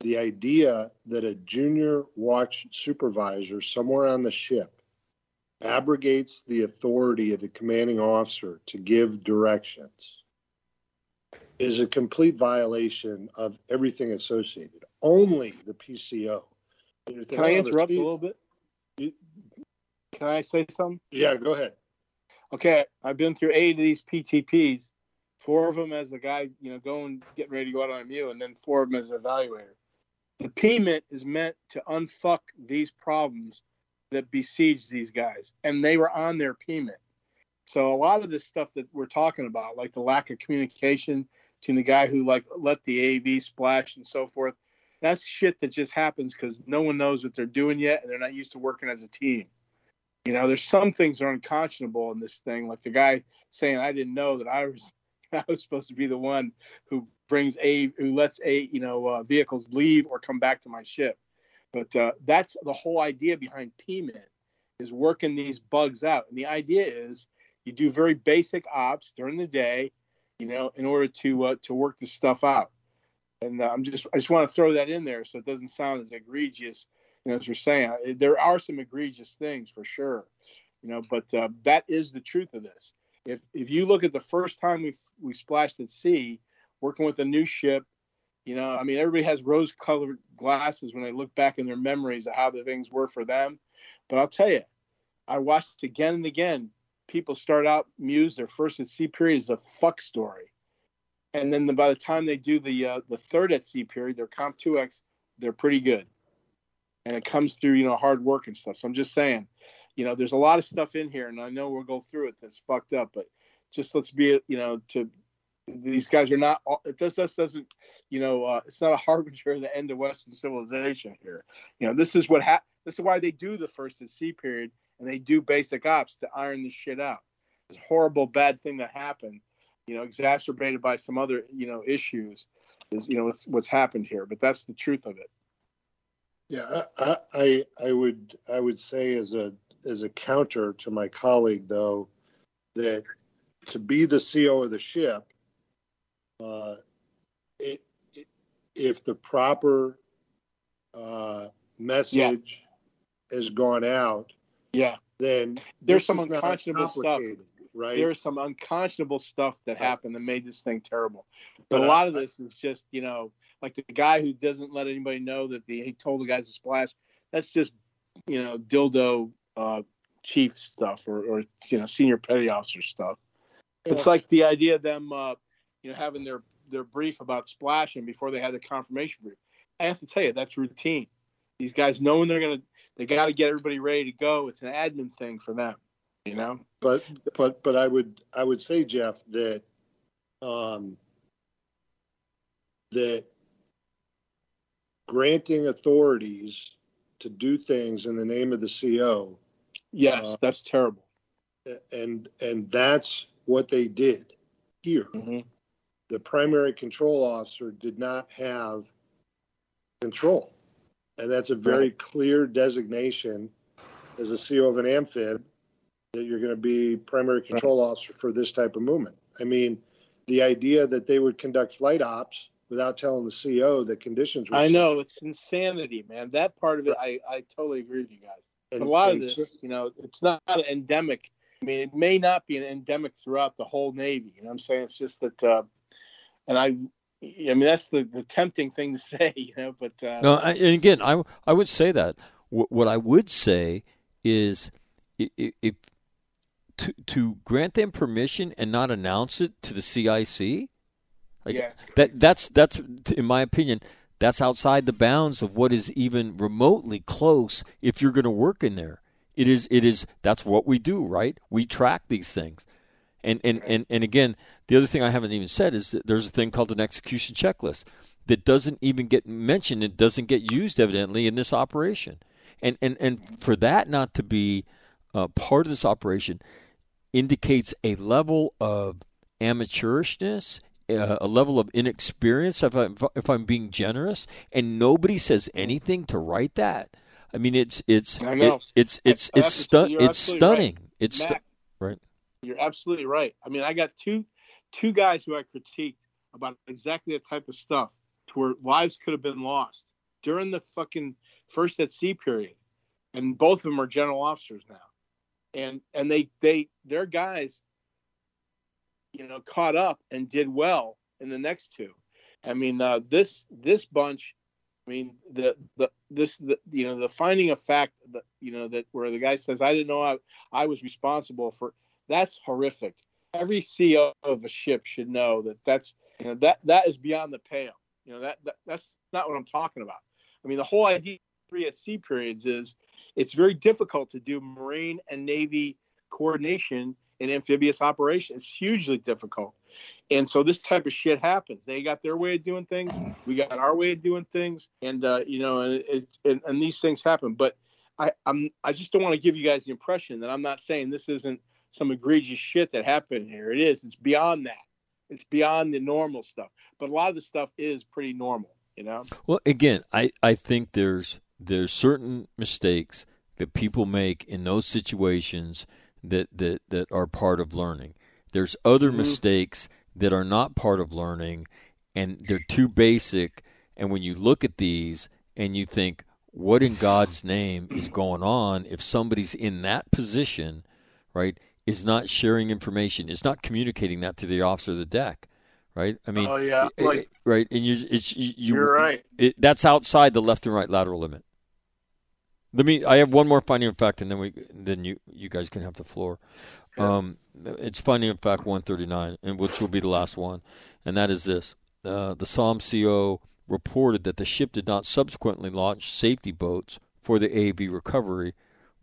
the idea that a junior watch supervisor somewhere on the ship abrogates the authority of the commanding officer to give directions is a complete violation of everything associated. Only the PCO. Can I interrupt a little bit? Can I say something? Yeah, go ahead. Okay, I've been through eight of these PTPs, four of them as a guy, you know, going getting ready to go out on a MEU, and then four of them as an evaluator. The PMINT is meant to unfuck these problems that besiege these guys, and they were on their PMINT. So a lot of this stuff that we're talking about, like the lack of communication between the guy who like let the AV splash and so forth, that's shit that just happens because no one knows what they're doing yet, and they're not used to working as a team. You know, there's some things that are unconscionable in this thing, like the guy saying, "I didn't know that I was I was supposed to be the one who brings a who lets a you know uh, vehicles leave or come back to my ship." But uh, that's the whole idea behind PMINT is working these bugs out, and the idea is you do very basic ops during the day, you know, in order to uh, to work this stuff out. And uh, I'm just I just want to throw that in there so it doesn't sound as egregious, you know, as you're saying. There are some egregious things for sure, you know, but uh, that is the truth of this. If if you look at the first time we we splashed at sea, working with a new ship, you know, I mean, everybody has rose-colored glasses when they look back in their memories of how the things were for them. But I'll tell you, I watched it again and again. People start out Muse, their first at sea period is a fuck story, and then the, by the time they do the uh, the third at sea period, their COMPTUEX, they're pretty good, and it comes through you know hard work and stuff. So I'm just saying, you know, there's a lot of stuff in here, and I know we'll go through it that's fucked up, but just let's be you know to these guys are not it this doesn't you know uh, it's not a harbinger of the end of western civilization here. You know this is what hap- this is why they do the first at sea period and they do basic ops to iron this shit out. This horrible bad thing that happened you know exacerbated by some other you know issues is you know what's, what's happened here. But that's the truth of it. Yeah, I, I I would I would say as a as a counter to my colleague though that to be the CO of the ship, uh, it, it, if the proper uh, message has gone out, yeah, then there's some unconscionable stuff. right? there's some unconscionable stuff that Right. happened that made this thing terrible. But, But a lot of this is just you know like the guy who doesn't let anybody know that the, he told the guys to splash that's just you know dildo uh, chief stuff or, or you know senior petty officer stuff. It's like the idea of them uh, you know having their their brief about splashing before they had the confirmation brief. I have to tell you that's routine. These guys knowing they're gonna they got to get everybody ready to go it's an admin thing for them you know but but but I would I would say Jeff that um, that granting authorities to do things in the name of the CO yes Uh, that's terrible and and that's what they did here. Mhm. The primary control officer did not have control, and that's a very clear designation as a CO of an amphib that you're going to be primary control officer for this type of movement. I mean, the idea that they would conduct flight ops without telling the CO that conditions. Were I safe. know it's insanity, man. That part of it, I, I totally agree with you guys. And- a lot of this, you know, it's not endemic. I mean, it may not be an endemic throughout the whole Navy. You know what I'm saying? It's just that, uh, and I, I mean, that's the, the tempting thing to say, you know, but uh, No, I, and again, I I would say that. What, what I would say is, i- i- if to to grant them permission and not announce it to the CIC, Like, Yeah, that that's that's in my opinion that's outside the bounds of what is even remotely close if you're going to work in there. It is it is that's what we do, right? We track these things. And and, and, and again, the other thing I haven't even said is that there's a thing called an execution checklist that doesn't even get mentioned and doesn't get used evidently in this operation. And and, and for that not to be uh, part of this operation indicates a level of amateurishness, uh, a level of inexperience. If I'm if I'm being generous, and nobody says anything to write that. I mean, it's it's it- it's it's it's have to- stun- you're it's stunning. right. It's stu- right. You're absolutely right. I mean, I got two two guys who I critiqued about exactly that type of stuff to where lives could have been lost during the fucking first at sea period. And both of them are general officers now. And and they they their guys, you know, caught up and did well in the next two. I mean, uh, this this bunch I mean, the the this the you know the finding of fact that you know that where the guy says I didn't know I I was responsible for that's horrific. Every CO of a ship should know that that's you know that that is beyond the pale. You know that, that that's not what I'm talking about. I mean, the whole idea three at sea periods is it's very difficult to do Marine and Navy coordination in amphibious operations. It's hugely difficult. And so this type of shit happens. They got their way of doing things. We got our way of doing things. And uh, you know, and it's and, and these things happen. But I, I'm I just don't want to give you guys the impression that I'm not saying this isn't some egregious shit that happened here. It is. It's beyond that. It's beyond the normal stuff. But a lot of the stuff is pretty normal. You know. Well, again, I, I think there's there's certain mistakes that people make in those situations that that, that are part of learning. There's other Mhm. mistakes that are not part of learning and they're too basic and when you look at these and you think what in God's name is going on if somebody's in that position, right, is not sharing information, is not communicating that to the officer of the deck, right? I mean, Oh, yeah, like- it- right, and you, it's you, You're right. It, that's outside the left and right lateral limit. Let me. I have one more finding of fact, and then we then you you guys can have the floor. Um, it's finding of fact 139, and which will be the last one, and that is this: uh, the SOM CO reported that the ship did not subsequently launch safety boats for the AV recovery,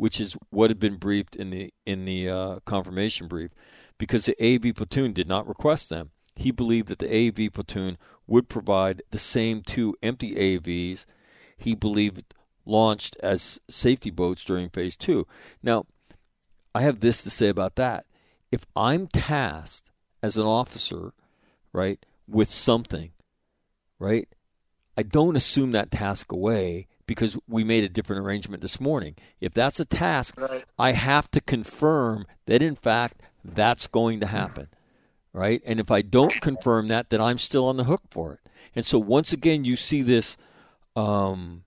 which is what had been briefed in the in the uh, confirmation brief, because the AV platoon did not request them. He believed that the AV platoon would provide the same two empty AVs he believed launched as safety boats during phase two. Now, I have this to say about that. If I'm tasked as an officer, right, with something, right, I don't assume that task away because we made a different arrangement this morning. If that's a task, Right. I have to confirm that in fact that's going to happen. Right? And if I don't confirm that, then I'm still on the hook for it. And so once again you see this um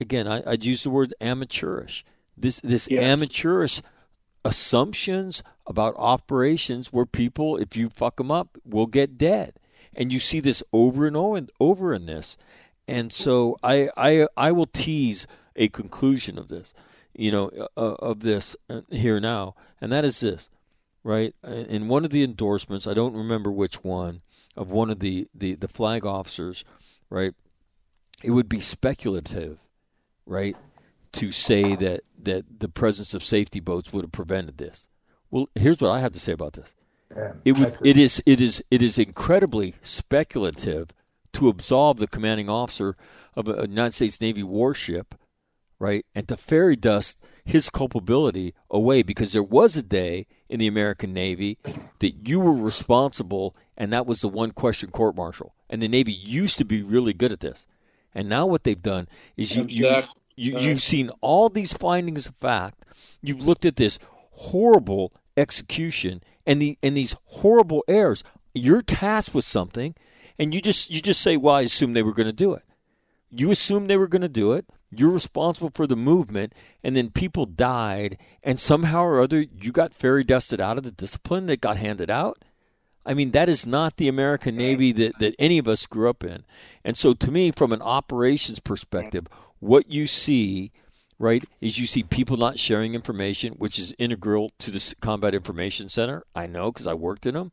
again, I, I'd use the word amateurish. This this Yes. amateurish assumptions about operations where people, if you fuck them up, will get dead, and you see this over and over and over in this. And so I I I will tease a conclusion of this, you know, uh, of this uh, here now, and that is this, right? In one of the endorsements, I don't remember which one of one of the the the flag officers, right? It would be speculative right, to say that, that the presence of safety boats would have prevented this. Well, here's what I have to say about this. It would it is it is it is incredibly speculative to absolve the commanding officer of a United States Navy warship, right, and to fairy dust his culpability away because there was a day in the American Navy that you were responsible and that was the one question court martial. And the Navy used to be really good at this. And now what they've done is you, you, you, uh, you've seen all these findings of fact. You've looked at this horrible execution and the and these horrible errors. You're tasked with something, and you just you just say, "Well, I assume they were going to do it." You assume they were going to do it. You're responsible for the movement, and then people died, and somehow or other you got fairy dusted out of the discipline that got handed out. I mean, that is not the American Navy that, that any of us grew up in. And so, to me, from an operations perspective, what you see right, is you see people not sharing information, which is integral to the Combat Information Center. I know because I worked in them,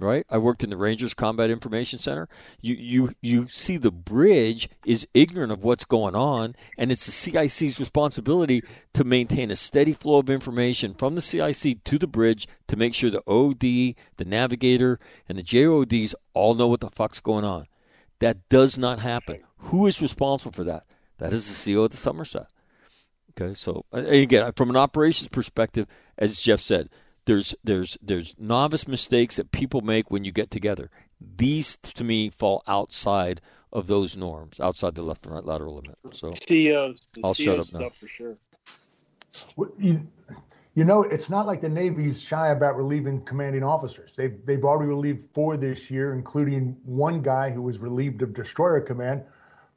right? I worked in the Rangers Combat Information Center. You you you see the bridge is ignorant of what's going on, and it's the CIC's responsibility to maintain a steady flow of information from the CIC to the bridge to make sure the OD, the navigator, and the JODs all know what the fuck's going on. That does not happen. Who is responsible for that? That is the CO of the Somerset. Okay, so uh, again, uh, from an operations perspective, as Jeff said, there's there's there's novice mistakes that people make when you get together. These to me fall outside of those norms, outside the left and right lateral limit. So CEOs, the I'll CEO shut up now. stuff for sure. You, you know, it's not like the Navy's shy about relieving commanding officers. They've they've already relieved four this year, including one guy who was relieved of destroyer command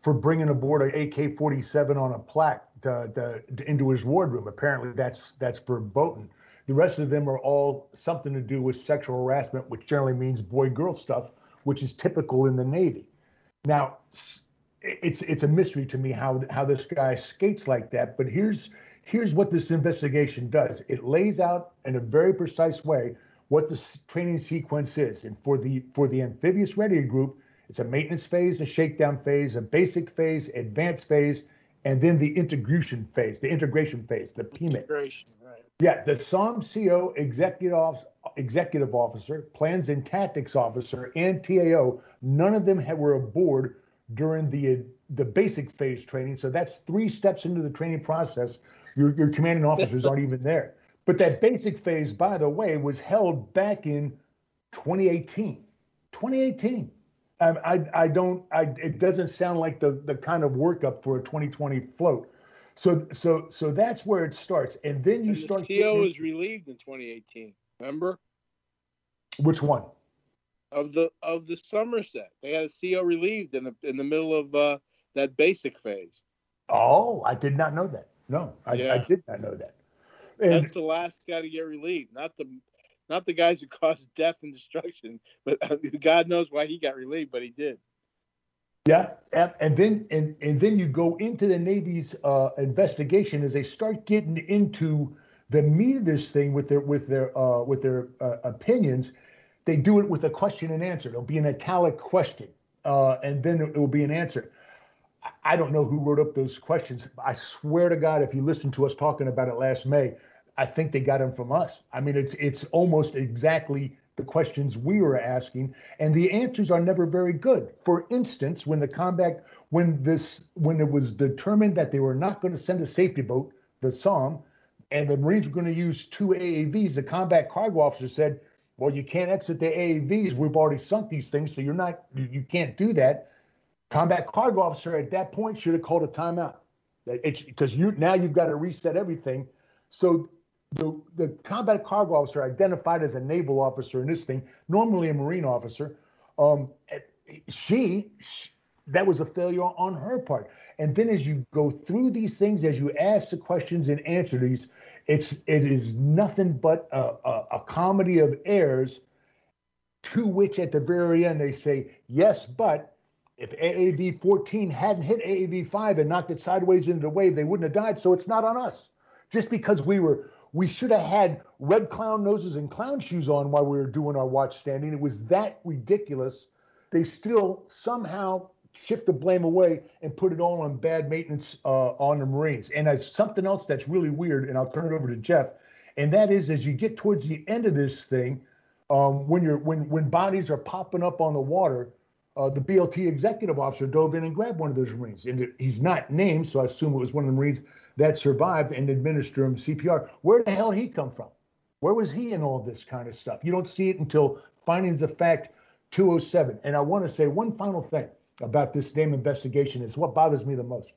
for bringing aboard an AK-47 on a plaque to, to, into his wardroom. Apparently, that's that's verboten. The rest of them are all something to do with sexual harassment, which generally means boy-girl stuff, which is typical in the Navy. Now, it's it's a mystery to me how how this guy skates like that. But here's here's what this investigation does. It lays out in a very precise way what the training sequence is. And for the for the amphibious ready group, it's a maintenance phase, a shakedown phase, a basic phase, advanced phase, and then the integration phase, the integration phase, the. Integration, right. Yeah, the SOM CO executive executive officer, plans and tactics officer, and TAO. None of them had, were aboard during the the basic phase training. So that's three steps into the training process. Your your commanding officers aren't even there. But that basic phase, by the way, was held back in 2018. 2018. I, I, I don't. I, it doesn't sound like the the kind of workup for a 2020 float. So so so that's where it starts, and then you And start. the CO getting- was relieved in 2018. Remember which one? of the of the Somerset, they had a CO relieved in the in the middle of uh, that basic phase. Oh, I did not know that. No, I, I did not know that. And That's the last guy to get relieved, not the not the guys who caused death and destruction. But uh, God knows why he got relieved, but he did. yeah, and, then and and then you go into the Navy's uh, investigation as they start getting into the meat of this thing with their with their uh, with their uh, opinions. They do it with a question and answer. It'll be an italic question, uh, and then it will be an answer. I- don't know who wrote up those questions. I swear to God, if you listened to us talking about it last May, I think they got them from us. I mean, it's it's almost exactly the questions we were asking, and the answers are never very good. For instance, when the combat, when this, when it was determined that they were not going to send a safety boat, the SOM, and the Marines were going to use two AAVs, the combat cargo officer said, "Well, you can't exit the AAVs. We've already sunk these things, so you're not, you you can't do that." combat cargo officer at that point should have called a timeout. Because you now you've got to reset everything. So the the combat cargo officer identified as a naval officer in this thing, normally a marine officer, um, she, sh that was a failure on her part. And then as you go through these things, as you ask the questions and answer these, it's it is nothing but a, a, a comedy of errors. To which at the very end they say yes, but if AAV 14 hadn't hit AAV 5 and knocked it sideways into the wave, they wouldn't have died. So it's not on us. Just because we were, we should have had red clown noses and clown shoes on while we were doing our watch standing. It was that ridiculous. They still somehow shift the blame away and put it all on bad maintenance uh, on the Marines. And there's something else that's really weird, and I'll turn it over to Jeff. And that is, as you get towards the end of this thing, um, when you're when when bodies are popping up on the water, uh, the BLT executive officer dove in and grabbed one of those Marines. And he's not named, so I assume it was one of the Marines that survived and administered him CPR. Where the hell he come from? Where was he in all this kind of stuff? You don't see it until findings of fact 207. And I want to say one final thing about this damn investigation is what bothers me the most.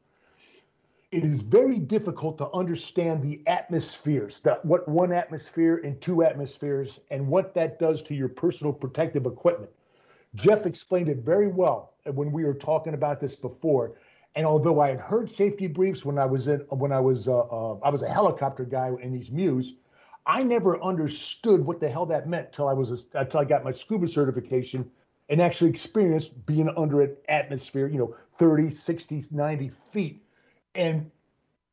It is very difficult to understand the atmospheres, that what one atmosphere and two atmospheres, and what that does to your personal protective equipment. Jeff explained it very well when we were talking about this before. And although I had heard safety briefs when I was in when I was uh, uh, I was a helicopter guy in these MEUs, I never understood what the hell that meant till I was a, until I got my scuba certification and actually experienced being under an atmosphere, you know, 30, 60, 90 feet. And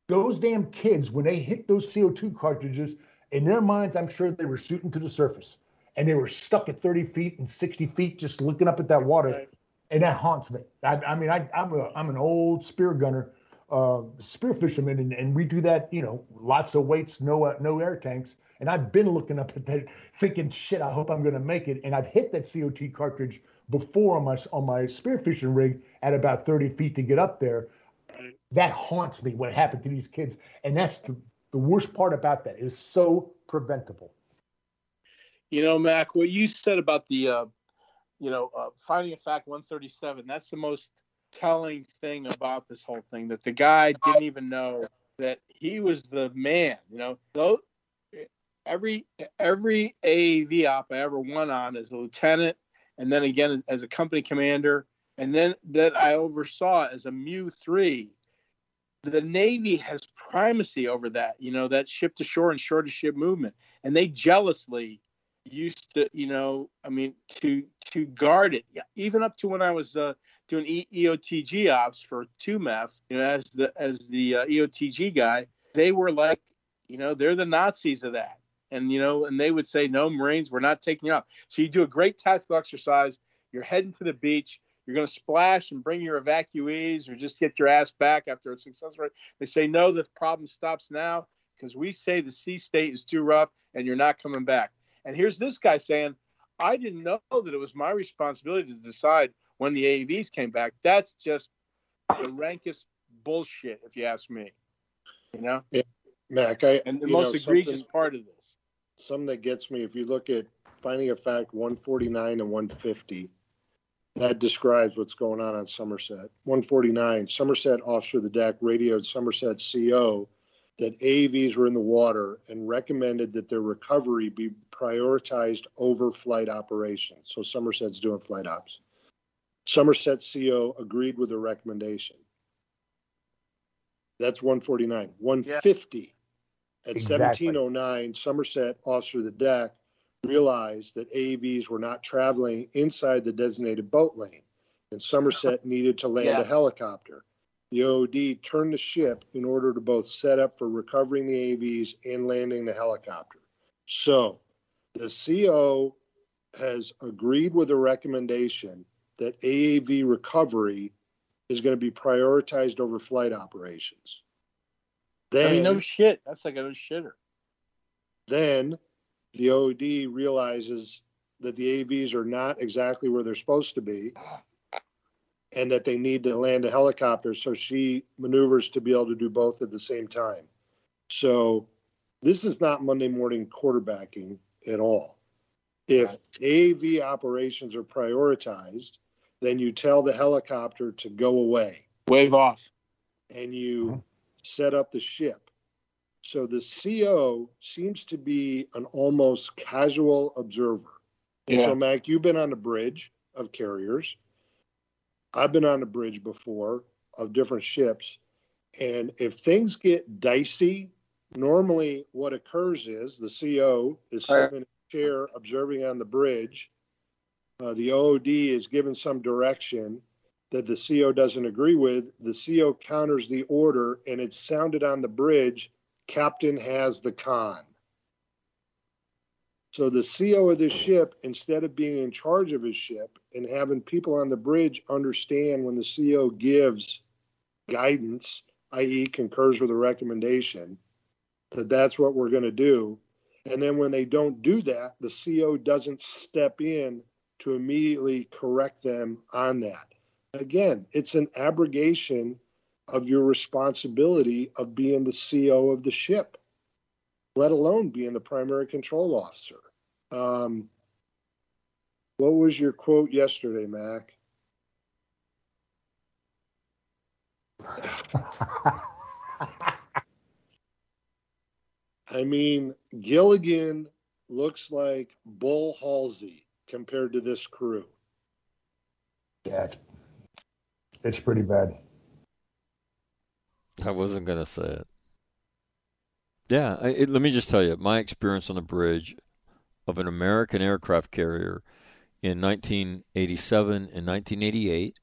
those damn kids, when they hit those CO2 cartridges, in their minds, I'm sure they were shooting to the surface and they were stuck at 30 feet and 60 feet just looking up at that water. Right. And that haunts me. I, I mean, I, I'm, a, I'm an old spear gunner, uh, spear fisherman, and, and we do that, you know, lots of weights, no, uh, no air tanks. And I've been looking up at that, thinking, shit, I hope I'm going to make it. And I've hit that CO2 cartridge before on my on my spearfishing rig at about 30 feet to get up there. That haunts me. What happened to these kids, and that's the, the worst part about that is so preventable. You know, Mac, what you said about the, uh, you know, uh, finding a fact 137. That's the most telling thing about this whole thing. That the guy didn't even know that he was the man. You know, though every every AAV op I ever won on as a lieutenant, and then again as, as a company commander, and then that I oversaw as a Mu three. The Navy has primacy over that. You know that ship to shore and shore to ship movement, and they jealously used to, you know, I mean, to to guard it, even up to when I was uh, doing e- EOTG ops for 2MEF, you know, as the as the uh, EOTG guy, they were like, you know, they're the Nazis of that, and you know, and they would say, no, Marines, we're not taking you out. So you do a great tactical exercise. You're heading to the beach. You're going to splash and bring your evacuees, or just get your ass back after a successful. They say, no, the problem stops now because we say the sea state is too rough and you're not coming back. And here's this guy saying, I didn't know that it was my responsibility to decide when the AAVs came back. That's just the rankest bullshit, if you ask me. You know? Yeah, Mac, I And the most know, egregious part of this. Something that gets me, if you look at finding a fact 149 and 150, that describes what's going on on Somerset. 149, Somerset officer of the deck radioed Somerset CO that AAVs were in the water and recommended that their recovery be prioritized over flight operations. So Somerset's doing flight ops. Somerset CO agreed with the recommendation. That's 149. 150 at Exactly. 1709, Somerset officer of the deck realized that AAVs were not traveling inside the designated boat lane, and Somerset needed to land Yeah. a helicopter. The OOD turned the ship in order to both set up for recovering the AVs and landing the helicopter. So the CO has agreed with a recommendation that AAV recovery is going to be prioritized over flight operations. Then, I mean, no shit. That's like a no shitter. then the OD realizes that the AVs are not exactly where they're supposed to be and that they need to land a helicopter. So she maneuvers to be able to do both at the same time. So this is not Monday morning quarterbacking at all. If AV operations are prioritized, then you tell the helicopter to go away Wave off. and you mm-hmm. set up the ship. So the CO seems to be an almost casual observer. And Yeah. So, Mac, you've been on the bridge of carriers. I've been on the bridge before of different ships. And if things get dicey, normally what occurs is the CO is sitting in a chair observing on the bridge. Uh, the OOD is given some direction that the CO doesn't agree with. The CO counters the order and it's sounded on the bridge Captain has the conn. So the CO of the ship, instead of being in charge of his ship and having people on the bridge understand when the CO gives guidance, i.e., concurs with a recommendation, that that's what we're going to do. And then when they don't do that, the CO doesn't step in to immediately correct them on that. Again, it's an abrogation of your responsibility of being the CO of the ship, let alone being the primary control officer. Um, what was your quote yesterday, Mac? I mean, Gilligan looks like Bull Halsey compared to this crew. Yeah, it's, it's pretty bad. I wasn't going to say it. Yeah, it, let me just tell you my experience on the bridge of an American aircraft carrier in 1987 and 1988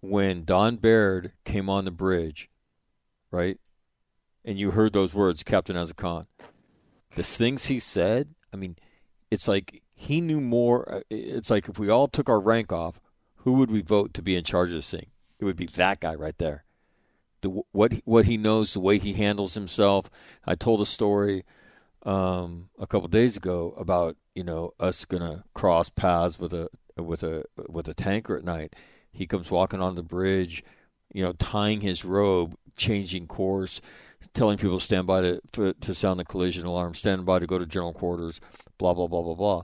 when Don Baird came on the bridge, right? and you heard those words, Captain Azakan. The things he said, I mean, it's like he knew more. uh, It's like if we all took our rank off, who would we vote to be in charge of this thing? It would be that guy right there. The what what he knows, the way he handles himself. I told a story um, a couple days ago about you know us gonna cross paths with a with a with a tanker at night. He comes walking on the bridge, you know, tying his robe, changing course, telling people to stand by to for, to sound the collision alarm, stand by to go to general quarters, blah blah blah blah blah.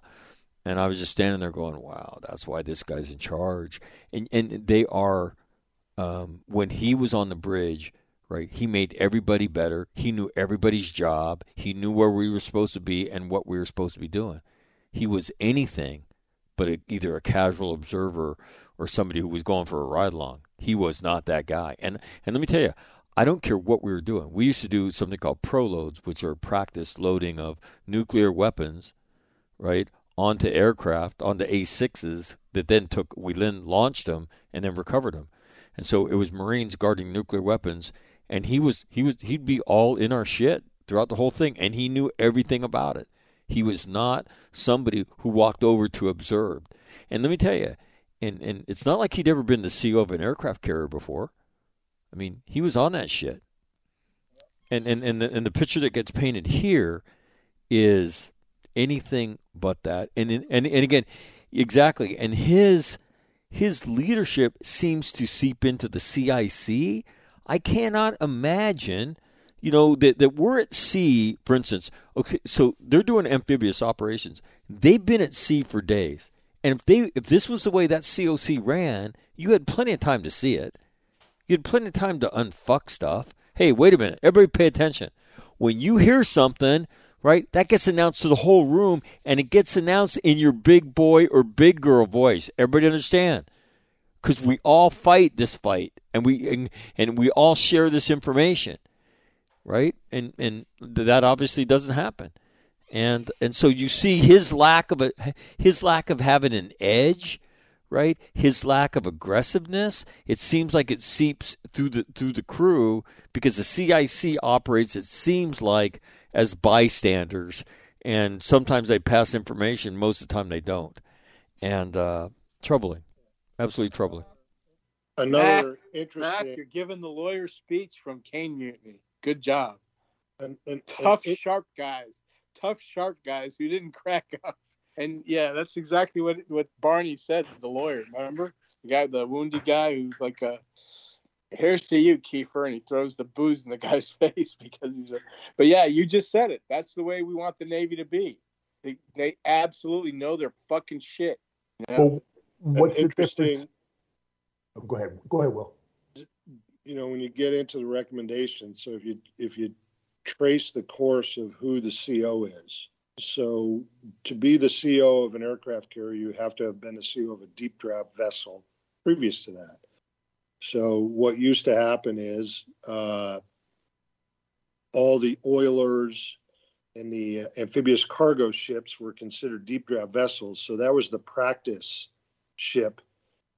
And I was just standing there going, "Wow, that's why this guy's in charge." And and they are um, when he was on the bridge, right? He made everybody better. He knew everybody's job. He knew where we were supposed to be and what we were supposed to be doing. He was anything but a, either a casual observer or somebody who was going for a ride along. He was not that guy. And and let me tell you, I don't care what we were doing. We used to do something called proloads, which are practice loading of nuclear weapons, right, onto aircraft, onto A6s that then took we then launched them and then recovered them. And so it was Marines guarding nuclear weapons and he was he was he'd be all in our shit throughout the whole thing and he knew everything about it. He was not somebody who walked over to observe. And let me tell you, and and it's not like he'd ever been the CO of an aircraft carrier before. I mean, he was on that shit. And and and the, and the picture that gets painted here is anything but that. And and and again, exactly. And his his leadership seems to seep into the CIC. I cannot imagine, you know, that, that we're at sea, for instance. Okay, so they're doing amphibious operations. They've been at sea for days. And if they if this was the way that COC ran, you had plenty of time to see it. You had plenty of time to unfuck stuff. Hey, wait a minute. Everybody pay attention. When you hear something, right, that gets announced to the whole room and it gets announced in your big boy or big girl voice. Everybody understand? Because we all fight this fight and we and, and we all share this information. Right? And and that obviously doesn't happen. And and so you see his lack of a his lack of having an edge right? His lack of aggressiveness, it seems like it seeps through the through the crew because the CIC operates it seems like as bystanders and sometimes they pass information, most of the time they don't. And uh troubling. Absolutely troubling. Another Mac, interesting. Mac, you're giving the lawyer speech from Caine Mutiny. Good job. and, and, Tough, and sharp guys. Tough, sharp guys who didn't crack up. And yeah, that's exactly what what Barney said, the lawyer. Remember the guy, the wounded guy who's like a. Here's to you, Keefer, and he throws the booze in the guy's face because he's a. But yeah, you just said it. That's the way we want the Navy to be. They they absolutely know their fucking shit. You know? Well, what's the interesting- Oh, go ahead. Go ahead, Will. you know when you get into the recommendations so if you if you trace the course of who the co is so to be the co of an aircraft carrier you have to have been the co of a deep draft vessel previous to that so what used to happen is uh, all the oilers and the uh, amphibious cargo ships were considered deep draft vessels so that was the practice ship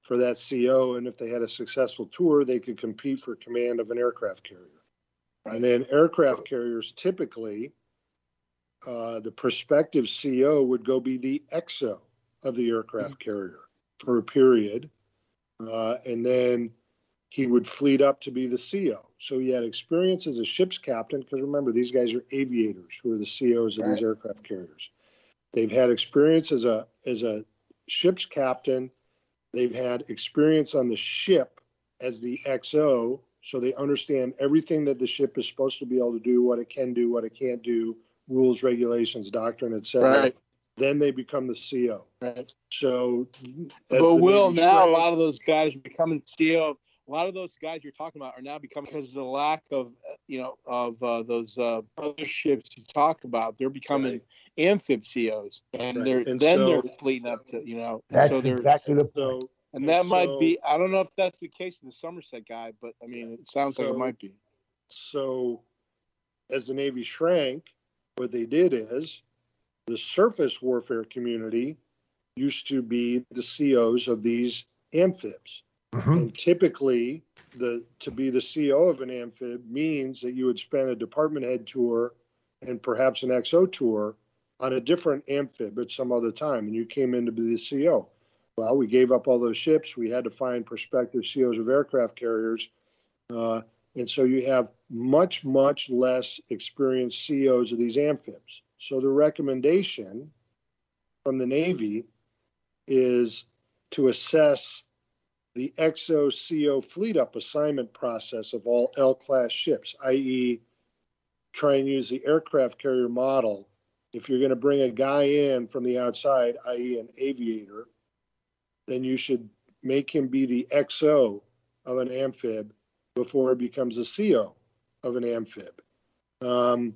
for that CO, and if they had a successful tour, they could compete for command of an aircraft carrier. And then aircraft carriers typically, uh, the prospective CO would go be the XO of the aircraft carrier for a period, uh, and then he would fleet up to be the CO. So he had experience as a ship's captain, because remember, these guys are aviators who are the COs of these aircraft carriers. They've had experience as a as a ship's captain They've had experience on the ship as the XO, so they understand everything that the ship is supposed to be able to do, what it can do, what it can't do, rules, regulations, doctrine, etc. Right. Then they become the CO. Right. So, But Will, Navy now a lot of those guys becoming CO. A lot of those guys you're talking about are now becoming because of the lack of, uh, you know, of uh, those uh, other ships you talk about. They're becoming amphib COs, and Right. they're And then so- they're fleeting up to, you know, That's so they're exactly the point. so and that might be. I don't know if that's the case in the Somerset guy, but I mean, it sounds like it might be. So, as the Navy shrank, what they did is the surface warfare community used to be the COs of these amphibs. And typically, the to be the CO of an amphib means that you would spend a department head tour and perhaps an XO tour on a different amphib at some other time, and you came in to be the CO. Well, we gave up all those ships. We had to find prospective COs of aircraft carriers. Uh, and so you have much, much less experienced COs of these amphibs. So the recommendation from the Navy is to assess the XO CO fleet up assignment process of all L class ships, i.e., try and use the aircraft carrier model. If you're going to bring a guy in from the outside, i.e., an aviator, then you should make him be the XO of an amphib before he becomes a CO of an amphib. Um,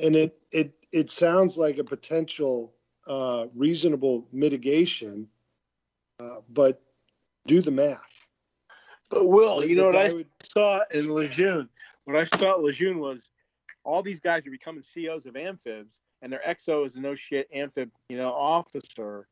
and it it it sounds like a potential uh, reasonable mitigation, uh, but do the math. But Will, you know what I would- saw in Lejeune? What I saw at Lejeune was all these guys are becoming COs of amphibs, and their XO is a no shit amphib, you know, officer.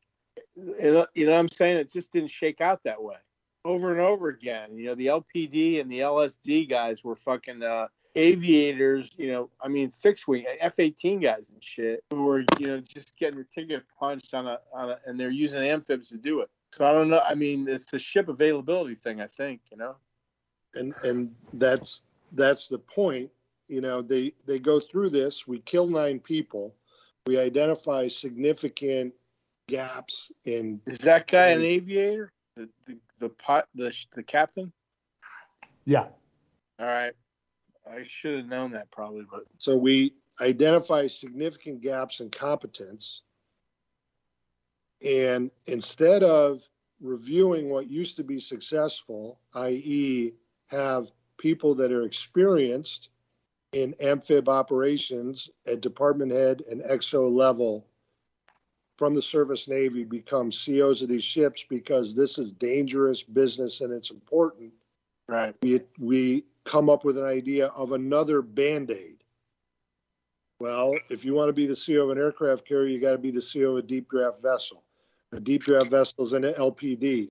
You know, you know what I'm saying? It just didn't shake out that way. Over and over again. You know, the LPD and the LSD guys were fucking uh, aviators, you know, I mean, fixed wing, F 18 guys and shit who were, you know, just getting their ticket punched on a, on a, and they're using amphibs to do it. So I don't know. I mean, it's a ship availability thing, I think, you know? and and that's that's the point you know they they go through this we kill nine people we identify significant gaps in Is that guy an aviator? The the the pot the the captain? Yeah. All right. I should have known that probably, but so we identify significant gaps in competence and instead of reviewing what used to be successful i.e have people that are experienced in amphib operations at department head and exo level from the service navy become COs of these ships because this is dangerous business and it's important. Right. We we come up with an idea of another band-aid. Well, if you want to be the CO of an aircraft carrier, you got to be the CO of a deep draft vessel. A deep draft vessels, is an LPD.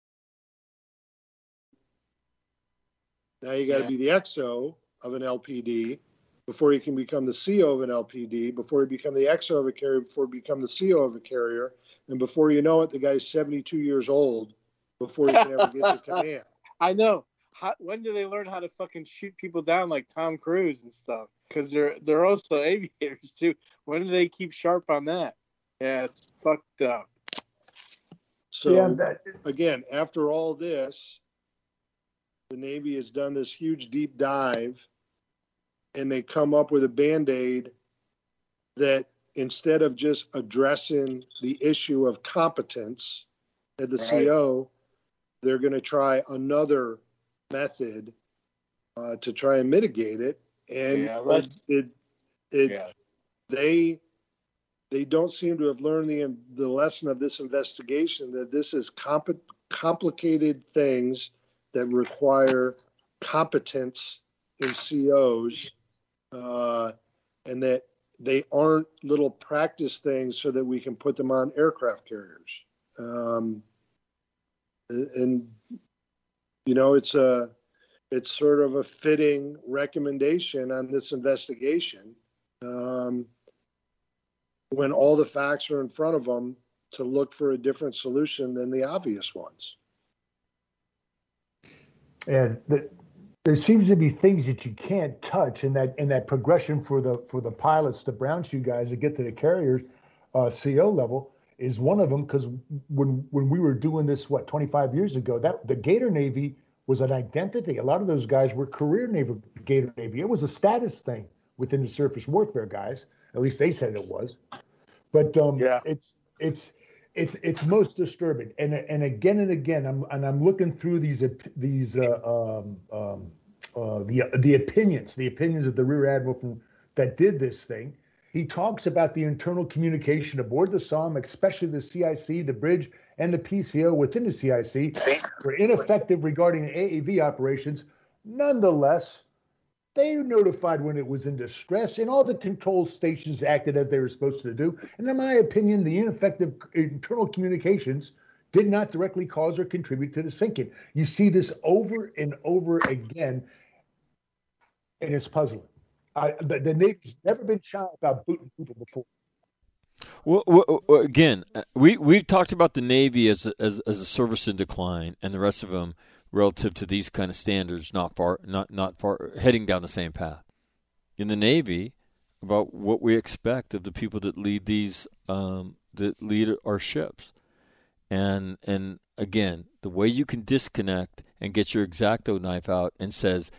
Now you got to Yeah. be the XO of an LPD before you can become the CO of an LPD, before you become the XO of a carrier, before you become the CO of a carrier, and before you know it, the guy's 72 years old before he can ever get to command. I know. How, when do they learn how to fucking shoot people down like Tom Cruise and stuff? Because they're they're also aviators too. When do they keep sharp on that? Yeah, it's fucked up. So Yeah, that- again, after all this, the Navy has done this huge deep dive and they come up with a band-aid that instead of just addressing the issue of competence at the Right. CO, they're going to try another method uh, to try and mitigate it. And Yeah, that's- it, it, Yeah. they they don't seem to have learned the the lesson of this investigation that this is comp- complicated things that require competence in COs, uh, and that they aren't little practice things so that we can put them on aircraft carriers. Um, and you know, it's a it's sort of a fitting recommendation on this investigation. Um, when all the facts are in front of them to look for a different solution than the obvious ones. and the, there seems to be things that you can't touch in that in that progression for the for the pilots, the brown shoe guys that get to the carriers, uh, CO level is one of them. Because when when we were doing this, what 25 years ago, that the Gator Navy was an identity. A lot of those guys were career Navy Gator Navy. It was a status thing within the surface warfare guys. At least they said it was. But um, Yeah. it's it's it's it's most disturbing and and again and again i'm and i'm looking through these these uh, um, um, uh, the the opinions the opinions of the rear admiral from, that did this thing he talks about the internal communication aboard the SOM, especially the CIC, the bridge, and the PCO within the CIC were ineffective regarding AAV operations. Nonetheless, they notified when it was in distress, and all the control stations acted as they were supposed to do. And in my opinion, the ineffective internal communications did not directly cause or contribute to the sinking. You see this over and over again, and it's puzzling. I, the, the Navy's never been shy about booting people before. Well, well, again, uh, we we've talked about the Navy as a, as as a service in decline, and the rest of them relative to these kind of standards, not far, not not far, heading down the same path. In the Navy, about what we expect of the people that lead these um, that lead our ships, and and again, the way you can disconnect and get your X-Acto knife out and says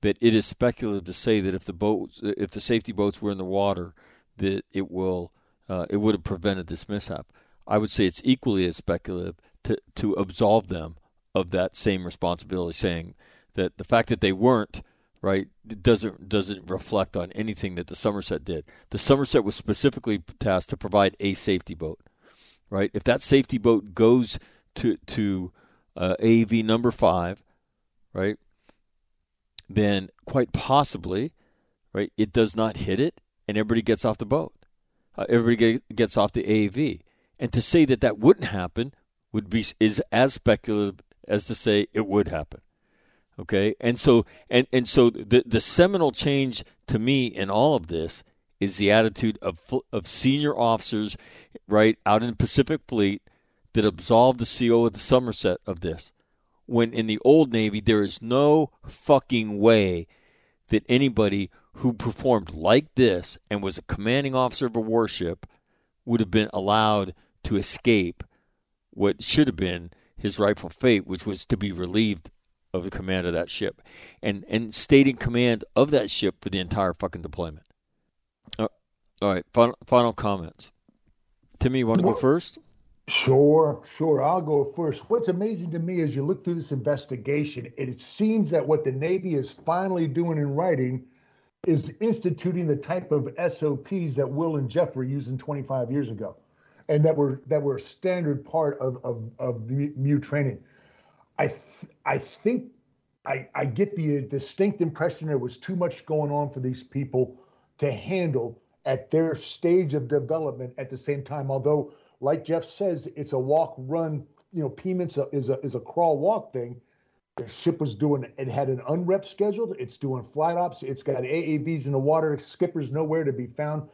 that it is speculative to say that if the boats, if the safety boats were in the water, that it will uh, it would have prevented this mishap. I would say it's equally as speculative to, to absolve them of that same responsibility, saying that the fact that they weren't right doesn't doesn't reflect on anything that the Somerset did. The Somerset was specifically tasked to provide a safety boat, right? If that safety boat goes to to uh, AV number five, right, then quite possibly, right, it does not hit it, and everybody gets off the boat uh, everybody gets off the AAV. And to say that that wouldn't happen would be is as speculative as to say it would happen. Okay, and so and and so the the seminal change to me in all of this is the attitude of of senior officers, right out in the Pacific Fleet, that absolved the CO of the Somerset of this. When in the old Navy, there is no fucking way that anybody who performed like this and was a commanding officer of a warship would have been allowed to escape what should have been his rightful fate, which was to be relieved of the command of that ship and and stayed in command of that ship for the entire fucking deployment. Uh, all right, final, final comments. Timmy, you want to go first? Sure, sure. I'll go first. What's amazing to me is you look through this investigation, and it seems that what the Navy is finally doing in writing is instituting the type of SOPs that Will and Jeff were using 25 years ago, and that were that were a standard part of of, of MEU training. I th- I think I, I get the distinct impression there was too much going on for these people to handle at their stage of development at the same time. Although, like Jeff says, it's a walk run. You know, PMINT's a, is a is a crawl walk thing the ship was doing it had an unrep scheduled it's doing flight ops it's got aavs in the water skippers nowhere to be found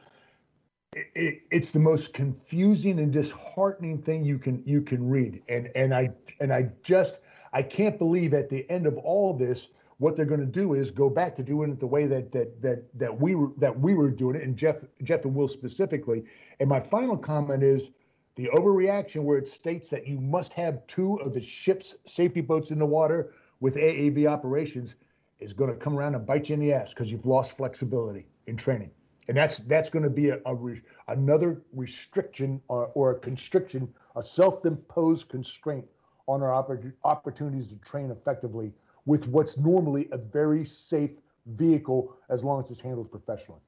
it, it, it's the most confusing and disheartening thing you can you can read and and i and i just i can't believe at the end of all this what they're going to do is go back to doing it the way that that that that we were that we were doing it and jeff jeff and will specifically and my final comment is the overreaction where it states that you must have two of the ship's safety boats in the water with AAV operations is going to come around and bite you in the ass because you've lost flexibility in training. And that's that's going to be a, a re, another restriction or, or, a constriction, a self-imposed constraint on our oppor- opportunities to train effectively with what's normally a very safe vehicle as long as it's handled professionally.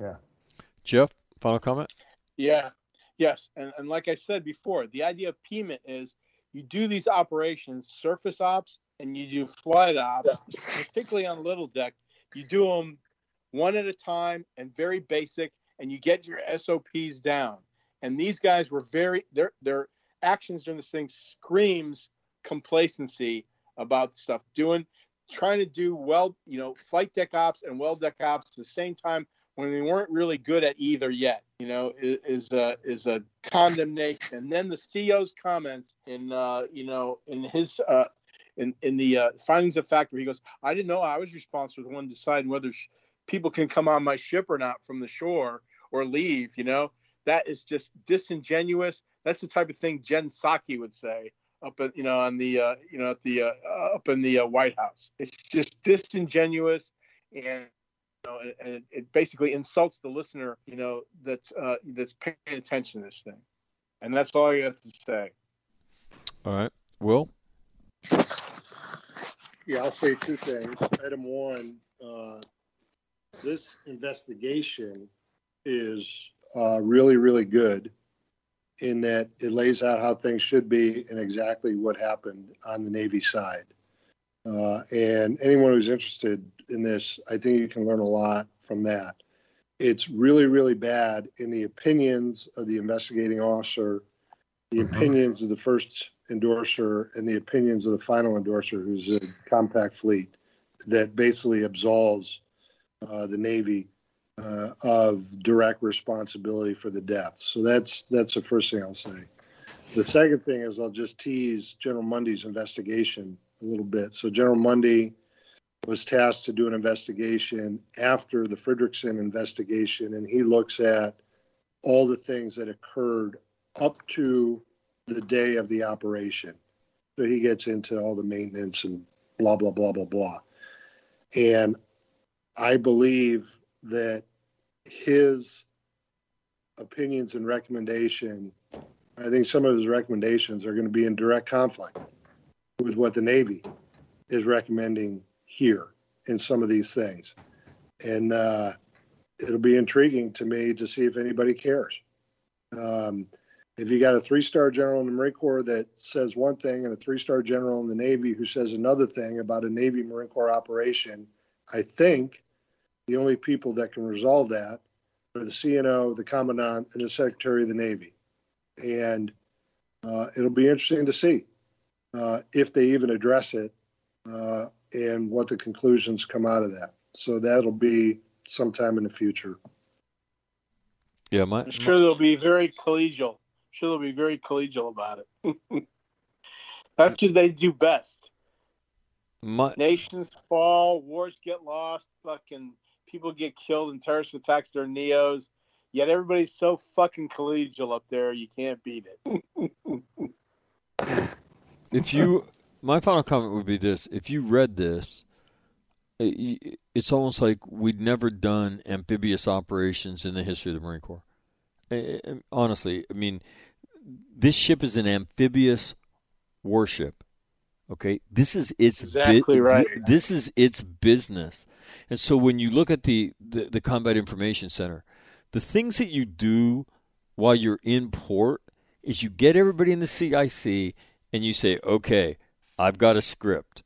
Yeah. Jeff, final comment? Yeah. Yes, and, and like I said before, the idea of PMINT is you do these operations, surface ops, and you do flight ops, yeah. particularly on little deck. You do them one at a time and very basic, and you get your SOPs down. And these guys were very their their actions during this thing screams complacency about stuff. Doing trying to do well, you know, flight deck ops and well deck ops at the same time when they weren't really good at either yet. You know, is, is a is a condemnation. And then the CO's comments in uh, you know in his uh, in in the uh, findings of fact where he goes, I didn't know I was responsible for the one deciding whether sh- people can come on my ship or not from the shore or leave. You know, that is just disingenuous. That's the type of thing Jen Psaki would say up at you know on the uh, you know at the uh, up in the uh, White House. It's just disingenuous and know, and it basically insults the listener, you know, that's uh, that's paying attention to this thing, and that's all I have to say. All right, Will. Yeah, I'll say two things. Item one, uh, this investigation is uh, really, really good in that it lays out how things should be and exactly what happened on the Navy side. Uh, and anyone who's interested in this, I think you can learn a lot from that. It's really, really bad in the opinions of the investigating officer the Mm-hmm. opinions of the first endorser and the opinions of the final endorser, who's a ComPacFleet, that basically absolves uh, the Navy uh, of direct responsibility for the deaths. So that's that's the first thing I'll say. The second thing is I'll just tease General Mundy's investigation a little bit. So General Mundy was tasked to do an investigation after the Frederickson investigation, and he looks at all the things that occurred up to the day of the operation. So he gets into all the maintenance and blah, blah, blah, blah, blah. And I believe that his opinions and recommendation, I think some of his recommendations are going to be in direct conflict with what the Navy is recommending here in some of these things. And uh, it'll be intriguing to me to see if anybody cares. Um, if you got a three star general in the Marine Corps that says one thing and a three star general in the Navy who says another thing about a Navy Marine Corps operation, I think the only people that can resolve that are the CNO, the Commandant, and the Secretary of the Navy. And uh, it'll be interesting to see uh, if they even address it uh, and what the conclusions come out of that. So that'll be sometime in the future. Yeah, my, I'm sure they'll be very collegial. sure they'll be very collegial about it. That's what they do best. my Nations fall, wars get lost, fucking people get killed in terrorist attacks during neos. Yet everybody's so fucking collegial up there, you can't beat it. if you my final comment would be this if you read this it- it's almost like we'd never done amphibious operations in the history of the marine corps honestly i mean this ship is an amphibious warship okay this is its Exactly right. this is its business and so when you look at the, the the combat information center the things that you do while you're in port is you get everybody in the CIC and you say, okay, I've got a script,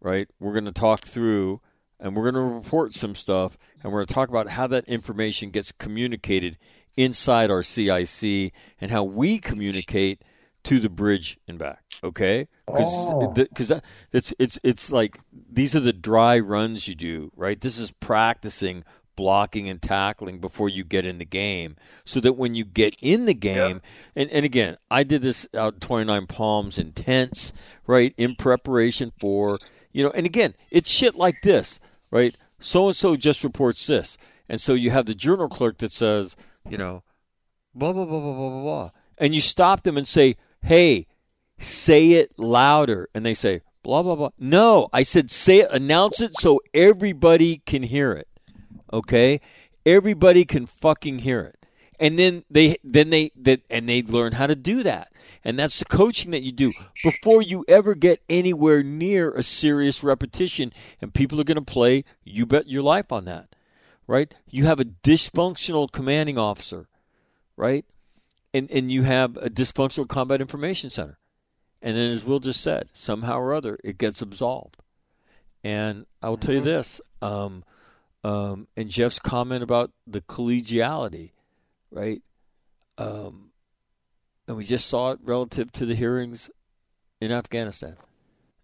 right? We're going to talk through and we're going to report some stuff and we're going to talk about how that information gets communicated inside our CIC and how we communicate to the bridge and back. Okay, because Oh. because it's it's it's like these are the dry runs you do, right? This is practicing blocking and tackling before you get in the game so that when you get in the game and, and again i did this out 29 palms in tents right in preparation for you know and again it's shit like this right so and so just reports this and so you have the journal clerk that says you know blah blah blah blah blah blah blah and you stop them and say hey say it louder. And they say blah blah blah. No i said say it announce it so everybody can hear it okay? Everybody can fucking hear it. And then they then they that and they learn how to do that. And that's the coaching that you do before you ever get anywhere near a serious repetition. And people are going to play you bet your life on that right? You have a dysfunctional commanding officer right and and you have a dysfunctional combat information center. And then as will just said somehow or other it gets absolved. And i will tell you this um, um, and jeff's comment about the collegiality right? Um, and we just saw it relative to the hearings in afghanistan.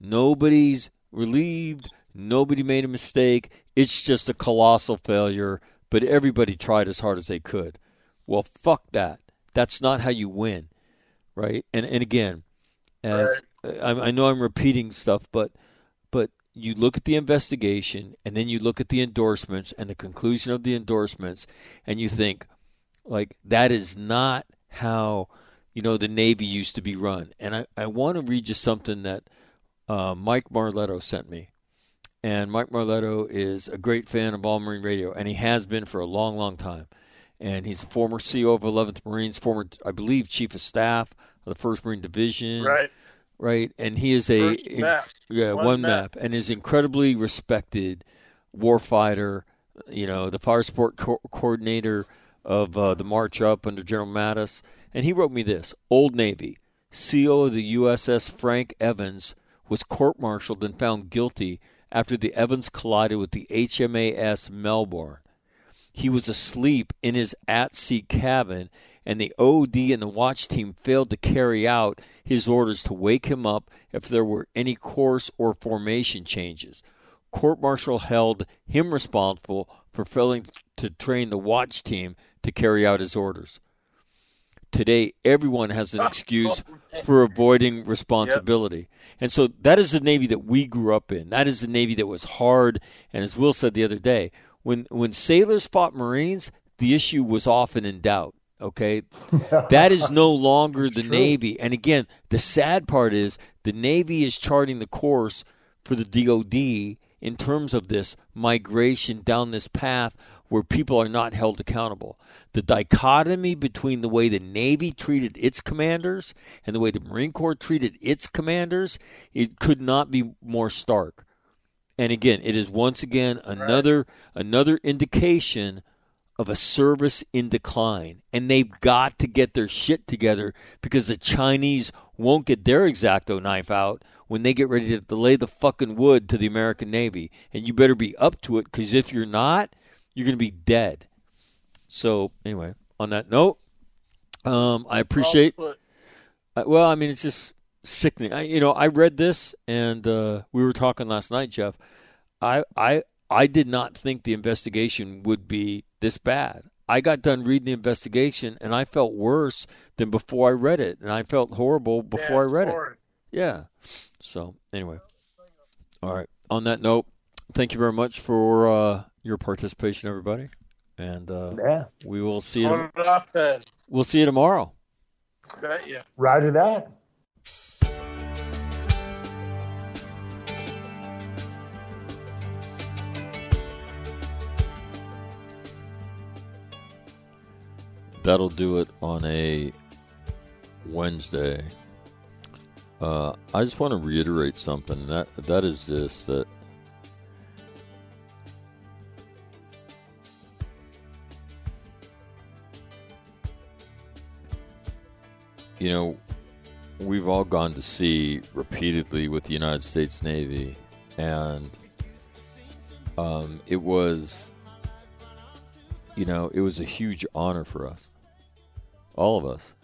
Nobody's relieved. Nobody made a mistake. It's just a colossal failure. But everybody tried as hard as they could. Well fuck that that's not how you win right? And and again as I, I know i'm repeating stuff but but you look at the investigation and then you look at the endorsements and the conclusion of the endorsements and you think like that is not how you know the navy used to be run. And i, I want to read you something that uh, mike marletto sent me. And mike marletto is a great fan of all marine radio and he has been for a long long time and he's a former co of 11th marines former i believe chief of staff of the 1st marine division Right. right and he is a First map. yeah One one, map. map. and is incredibly respected warfighter you know the fire support co- coordinator of uh, the march up under general mattis and he wrote me this old navy co of the uss frank evans was court-martialed and found guilty after the evans collided with the hmas melbourne he was asleep in his at sea cabin and the OD and the watch team failed to carry out his orders to wake him up if there were any course or formation changes. Court martial held him responsible for failing to train the watch team to carry out his orders. Today, everyone has an excuse for avoiding responsibility. And so that is the Navy that we grew up in. That is the Navy that was hard. And as Will said the other day, when, when sailors fought Marines, the issue was often in doubt. Okay. that is no longer the Navy. And again, the sad part is the Navy is charting the course for the DOD in terms of this migration down this path where people are not held accountable. The dichotomy between the way the Navy treated its commanders and the way the Marine Corps treated its commanders, it could not be more stark. And again, it is once again another right. another indication of a service in decline. And they've got to get their shit together because the Chinese won't get their X-Acto knife out when they get ready to delay the fucking wood to the American Navy. And you better be up to it because if you're not, you're going to be dead. So, anyway, on that note, um, I appreciate. Well, I mean, it's just sickening. I, you know, I read this, and uh, we were talking last night, Jeff. I, I, I did not think the investigation would be this bad. I got done reading the investigation, and I felt worse than before I read it, and I felt horrible before yeah, I read boring. it. Yeah. So, anyway, all right. On that note, thank you very much for uh, your participation, everybody. And uh, yeah, we will see you. On and off fest. We'll see you tomorrow. Bet you. Roger that. That'll do it on a Wednesday. Uh, I just want to reiterate something. That that is this that you know, we've all gone to sea repeatedly with the United States Navy, and um, it was, you know, it was a huge honor for us, all of us,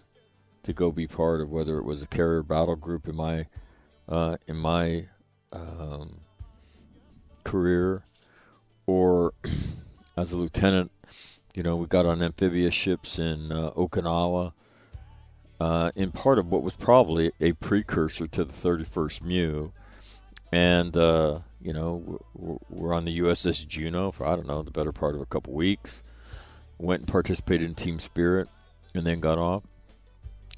to go be part of whether it was a carrier battle group in my, uh, in my um, career, or as a lieutenant. You know, we got on amphibious ships in uh, Okinawa uh, in part of what was probably a precursor to the 31st MEU. And, uh, you know, we're on the USS Juneau for, I don't know, the better part of a couple weeks. Went and participated in Team Spirit and then got off.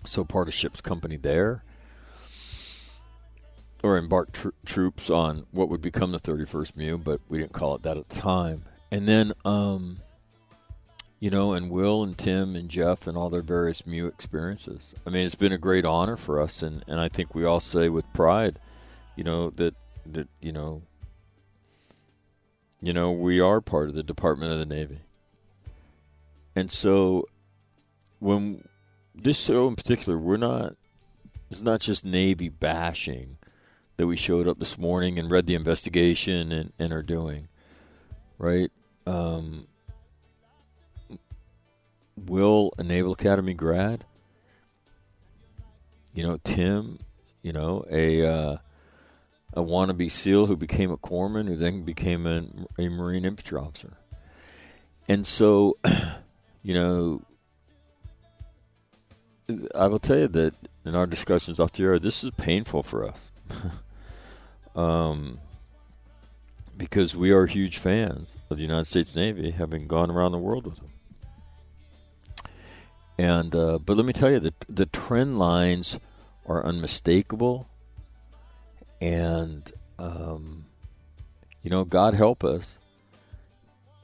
So part of ship's company there. Or embarked tr- troops on what would become the 31st MEU, but we didn't call it that at the time. And then, um, you know, and Will and Tim and Jeff and all their various MEU experiences. I mean, it's been a great honor for us, and, and I think we all say with pride, you know, that that you know, you know, we are part of the Department of the Navy, and so when this show in particular, we're not. It's not just Navy bashing that we showed up this morning and read the investigation and, and are doing, right? Um, Will a Naval Academy grad? You know, Tim, you know, a uh, a wannabe SEAL who became a corpsman, who then became a, a Marine infantry officer. And so, you know, I will tell you that in our discussions off the air, this is painful for us. um, because we are huge fans of the United States Navy, having gone around the world with them. And uh, but let me tell you that the trend lines are unmistakable, and um, you know, God help us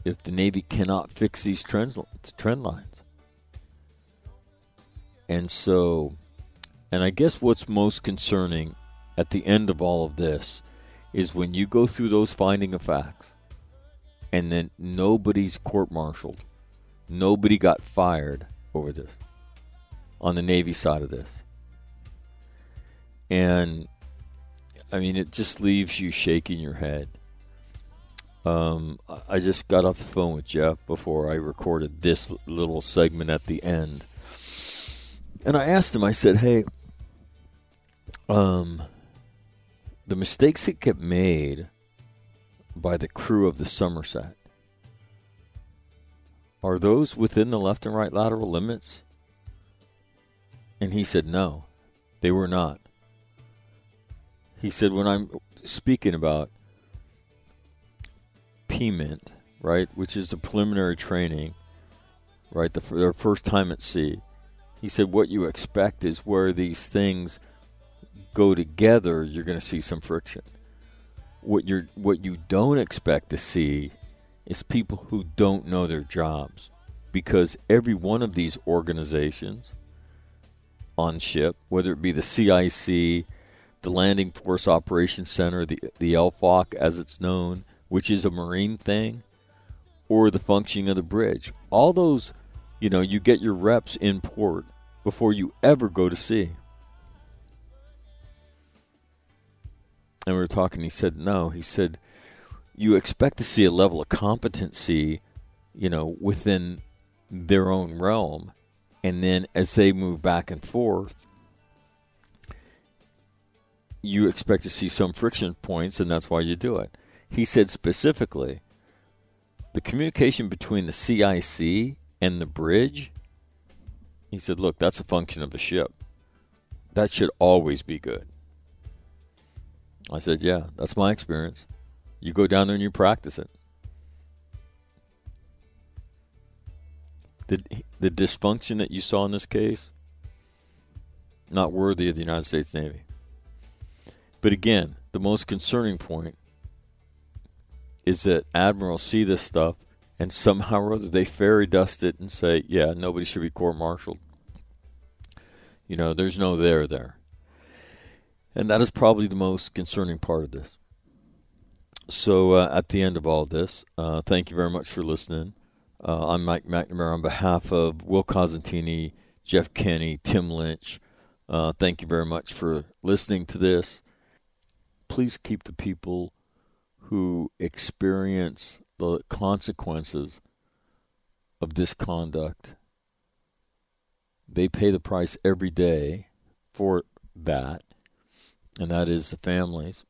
if the Navy cannot fix these trends trend lines. And so, and I guess what's most concerning at the end of all of this is when you go through those finding of facts, and then nobody's court-martialed, nobody got fired over this on the Navy side of this. And I mean, it just leaves you shaking your head. Um, I just got off the phone with Jeff before I recorded this little segment at the end. And I asked him, I said, hey, um, the mistakes that get made by the crew of the Somerset, are those within the left and right lateral limits? And he said, no, they were not. He said, when I'm speaking about PMINT, right, which is the preliminary training, right, the, their first time at sea, he said, what you expect is where these things go together, you're going to see some friction. What you're what you don't expect to see is people who don't know their jobs because every one of these organizations on ship, whether it be the CIC, the Landing Force Operations Center, the the LFOC as it's known, which is a marine thing, or the functioning of the bridge. All those, you know, you get your reps in port before you ever go to sea. And we were talking, he said, no. He said, you expect to see a level of competency, you know, within their own realm. And then as they move back and forth, you expect to see some friction points, and that's why you do it. He said specifically, the communication between the CIC and the bridge, he said, look, that's a function of the ship. That should always be good. I said, yeah, that's my experience. You go down there and you practice it. The, the dysfunction that you saw in this case, not worthy of the United States Navy. But again, the most concerning point is that admirals see this stuff and somehow or other they fairy dust it and say, yeah, nobody should be court martialed. You know, there's no there there. And that is probably the most concerning part of this. So, uh, at the end of all this, uh, thank you very much for listening. Uh, I'm Mike McNamara on behalf of Will Cosentini, Jeff Kenny, Tim Lynch. Uh, thank you very much for listening to this. Please keep the people who experience the consequences of this conduct. They pay the price every day for that and that is the families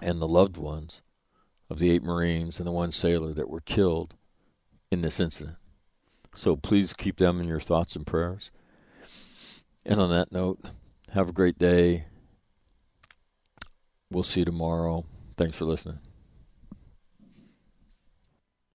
and the loved ones of the eight Marines and the one sailor that were killed in this incident. So please keep them in your thoughts and prayers. And on that note, have a great day. We'll see you tomorrow. Thanks for listening.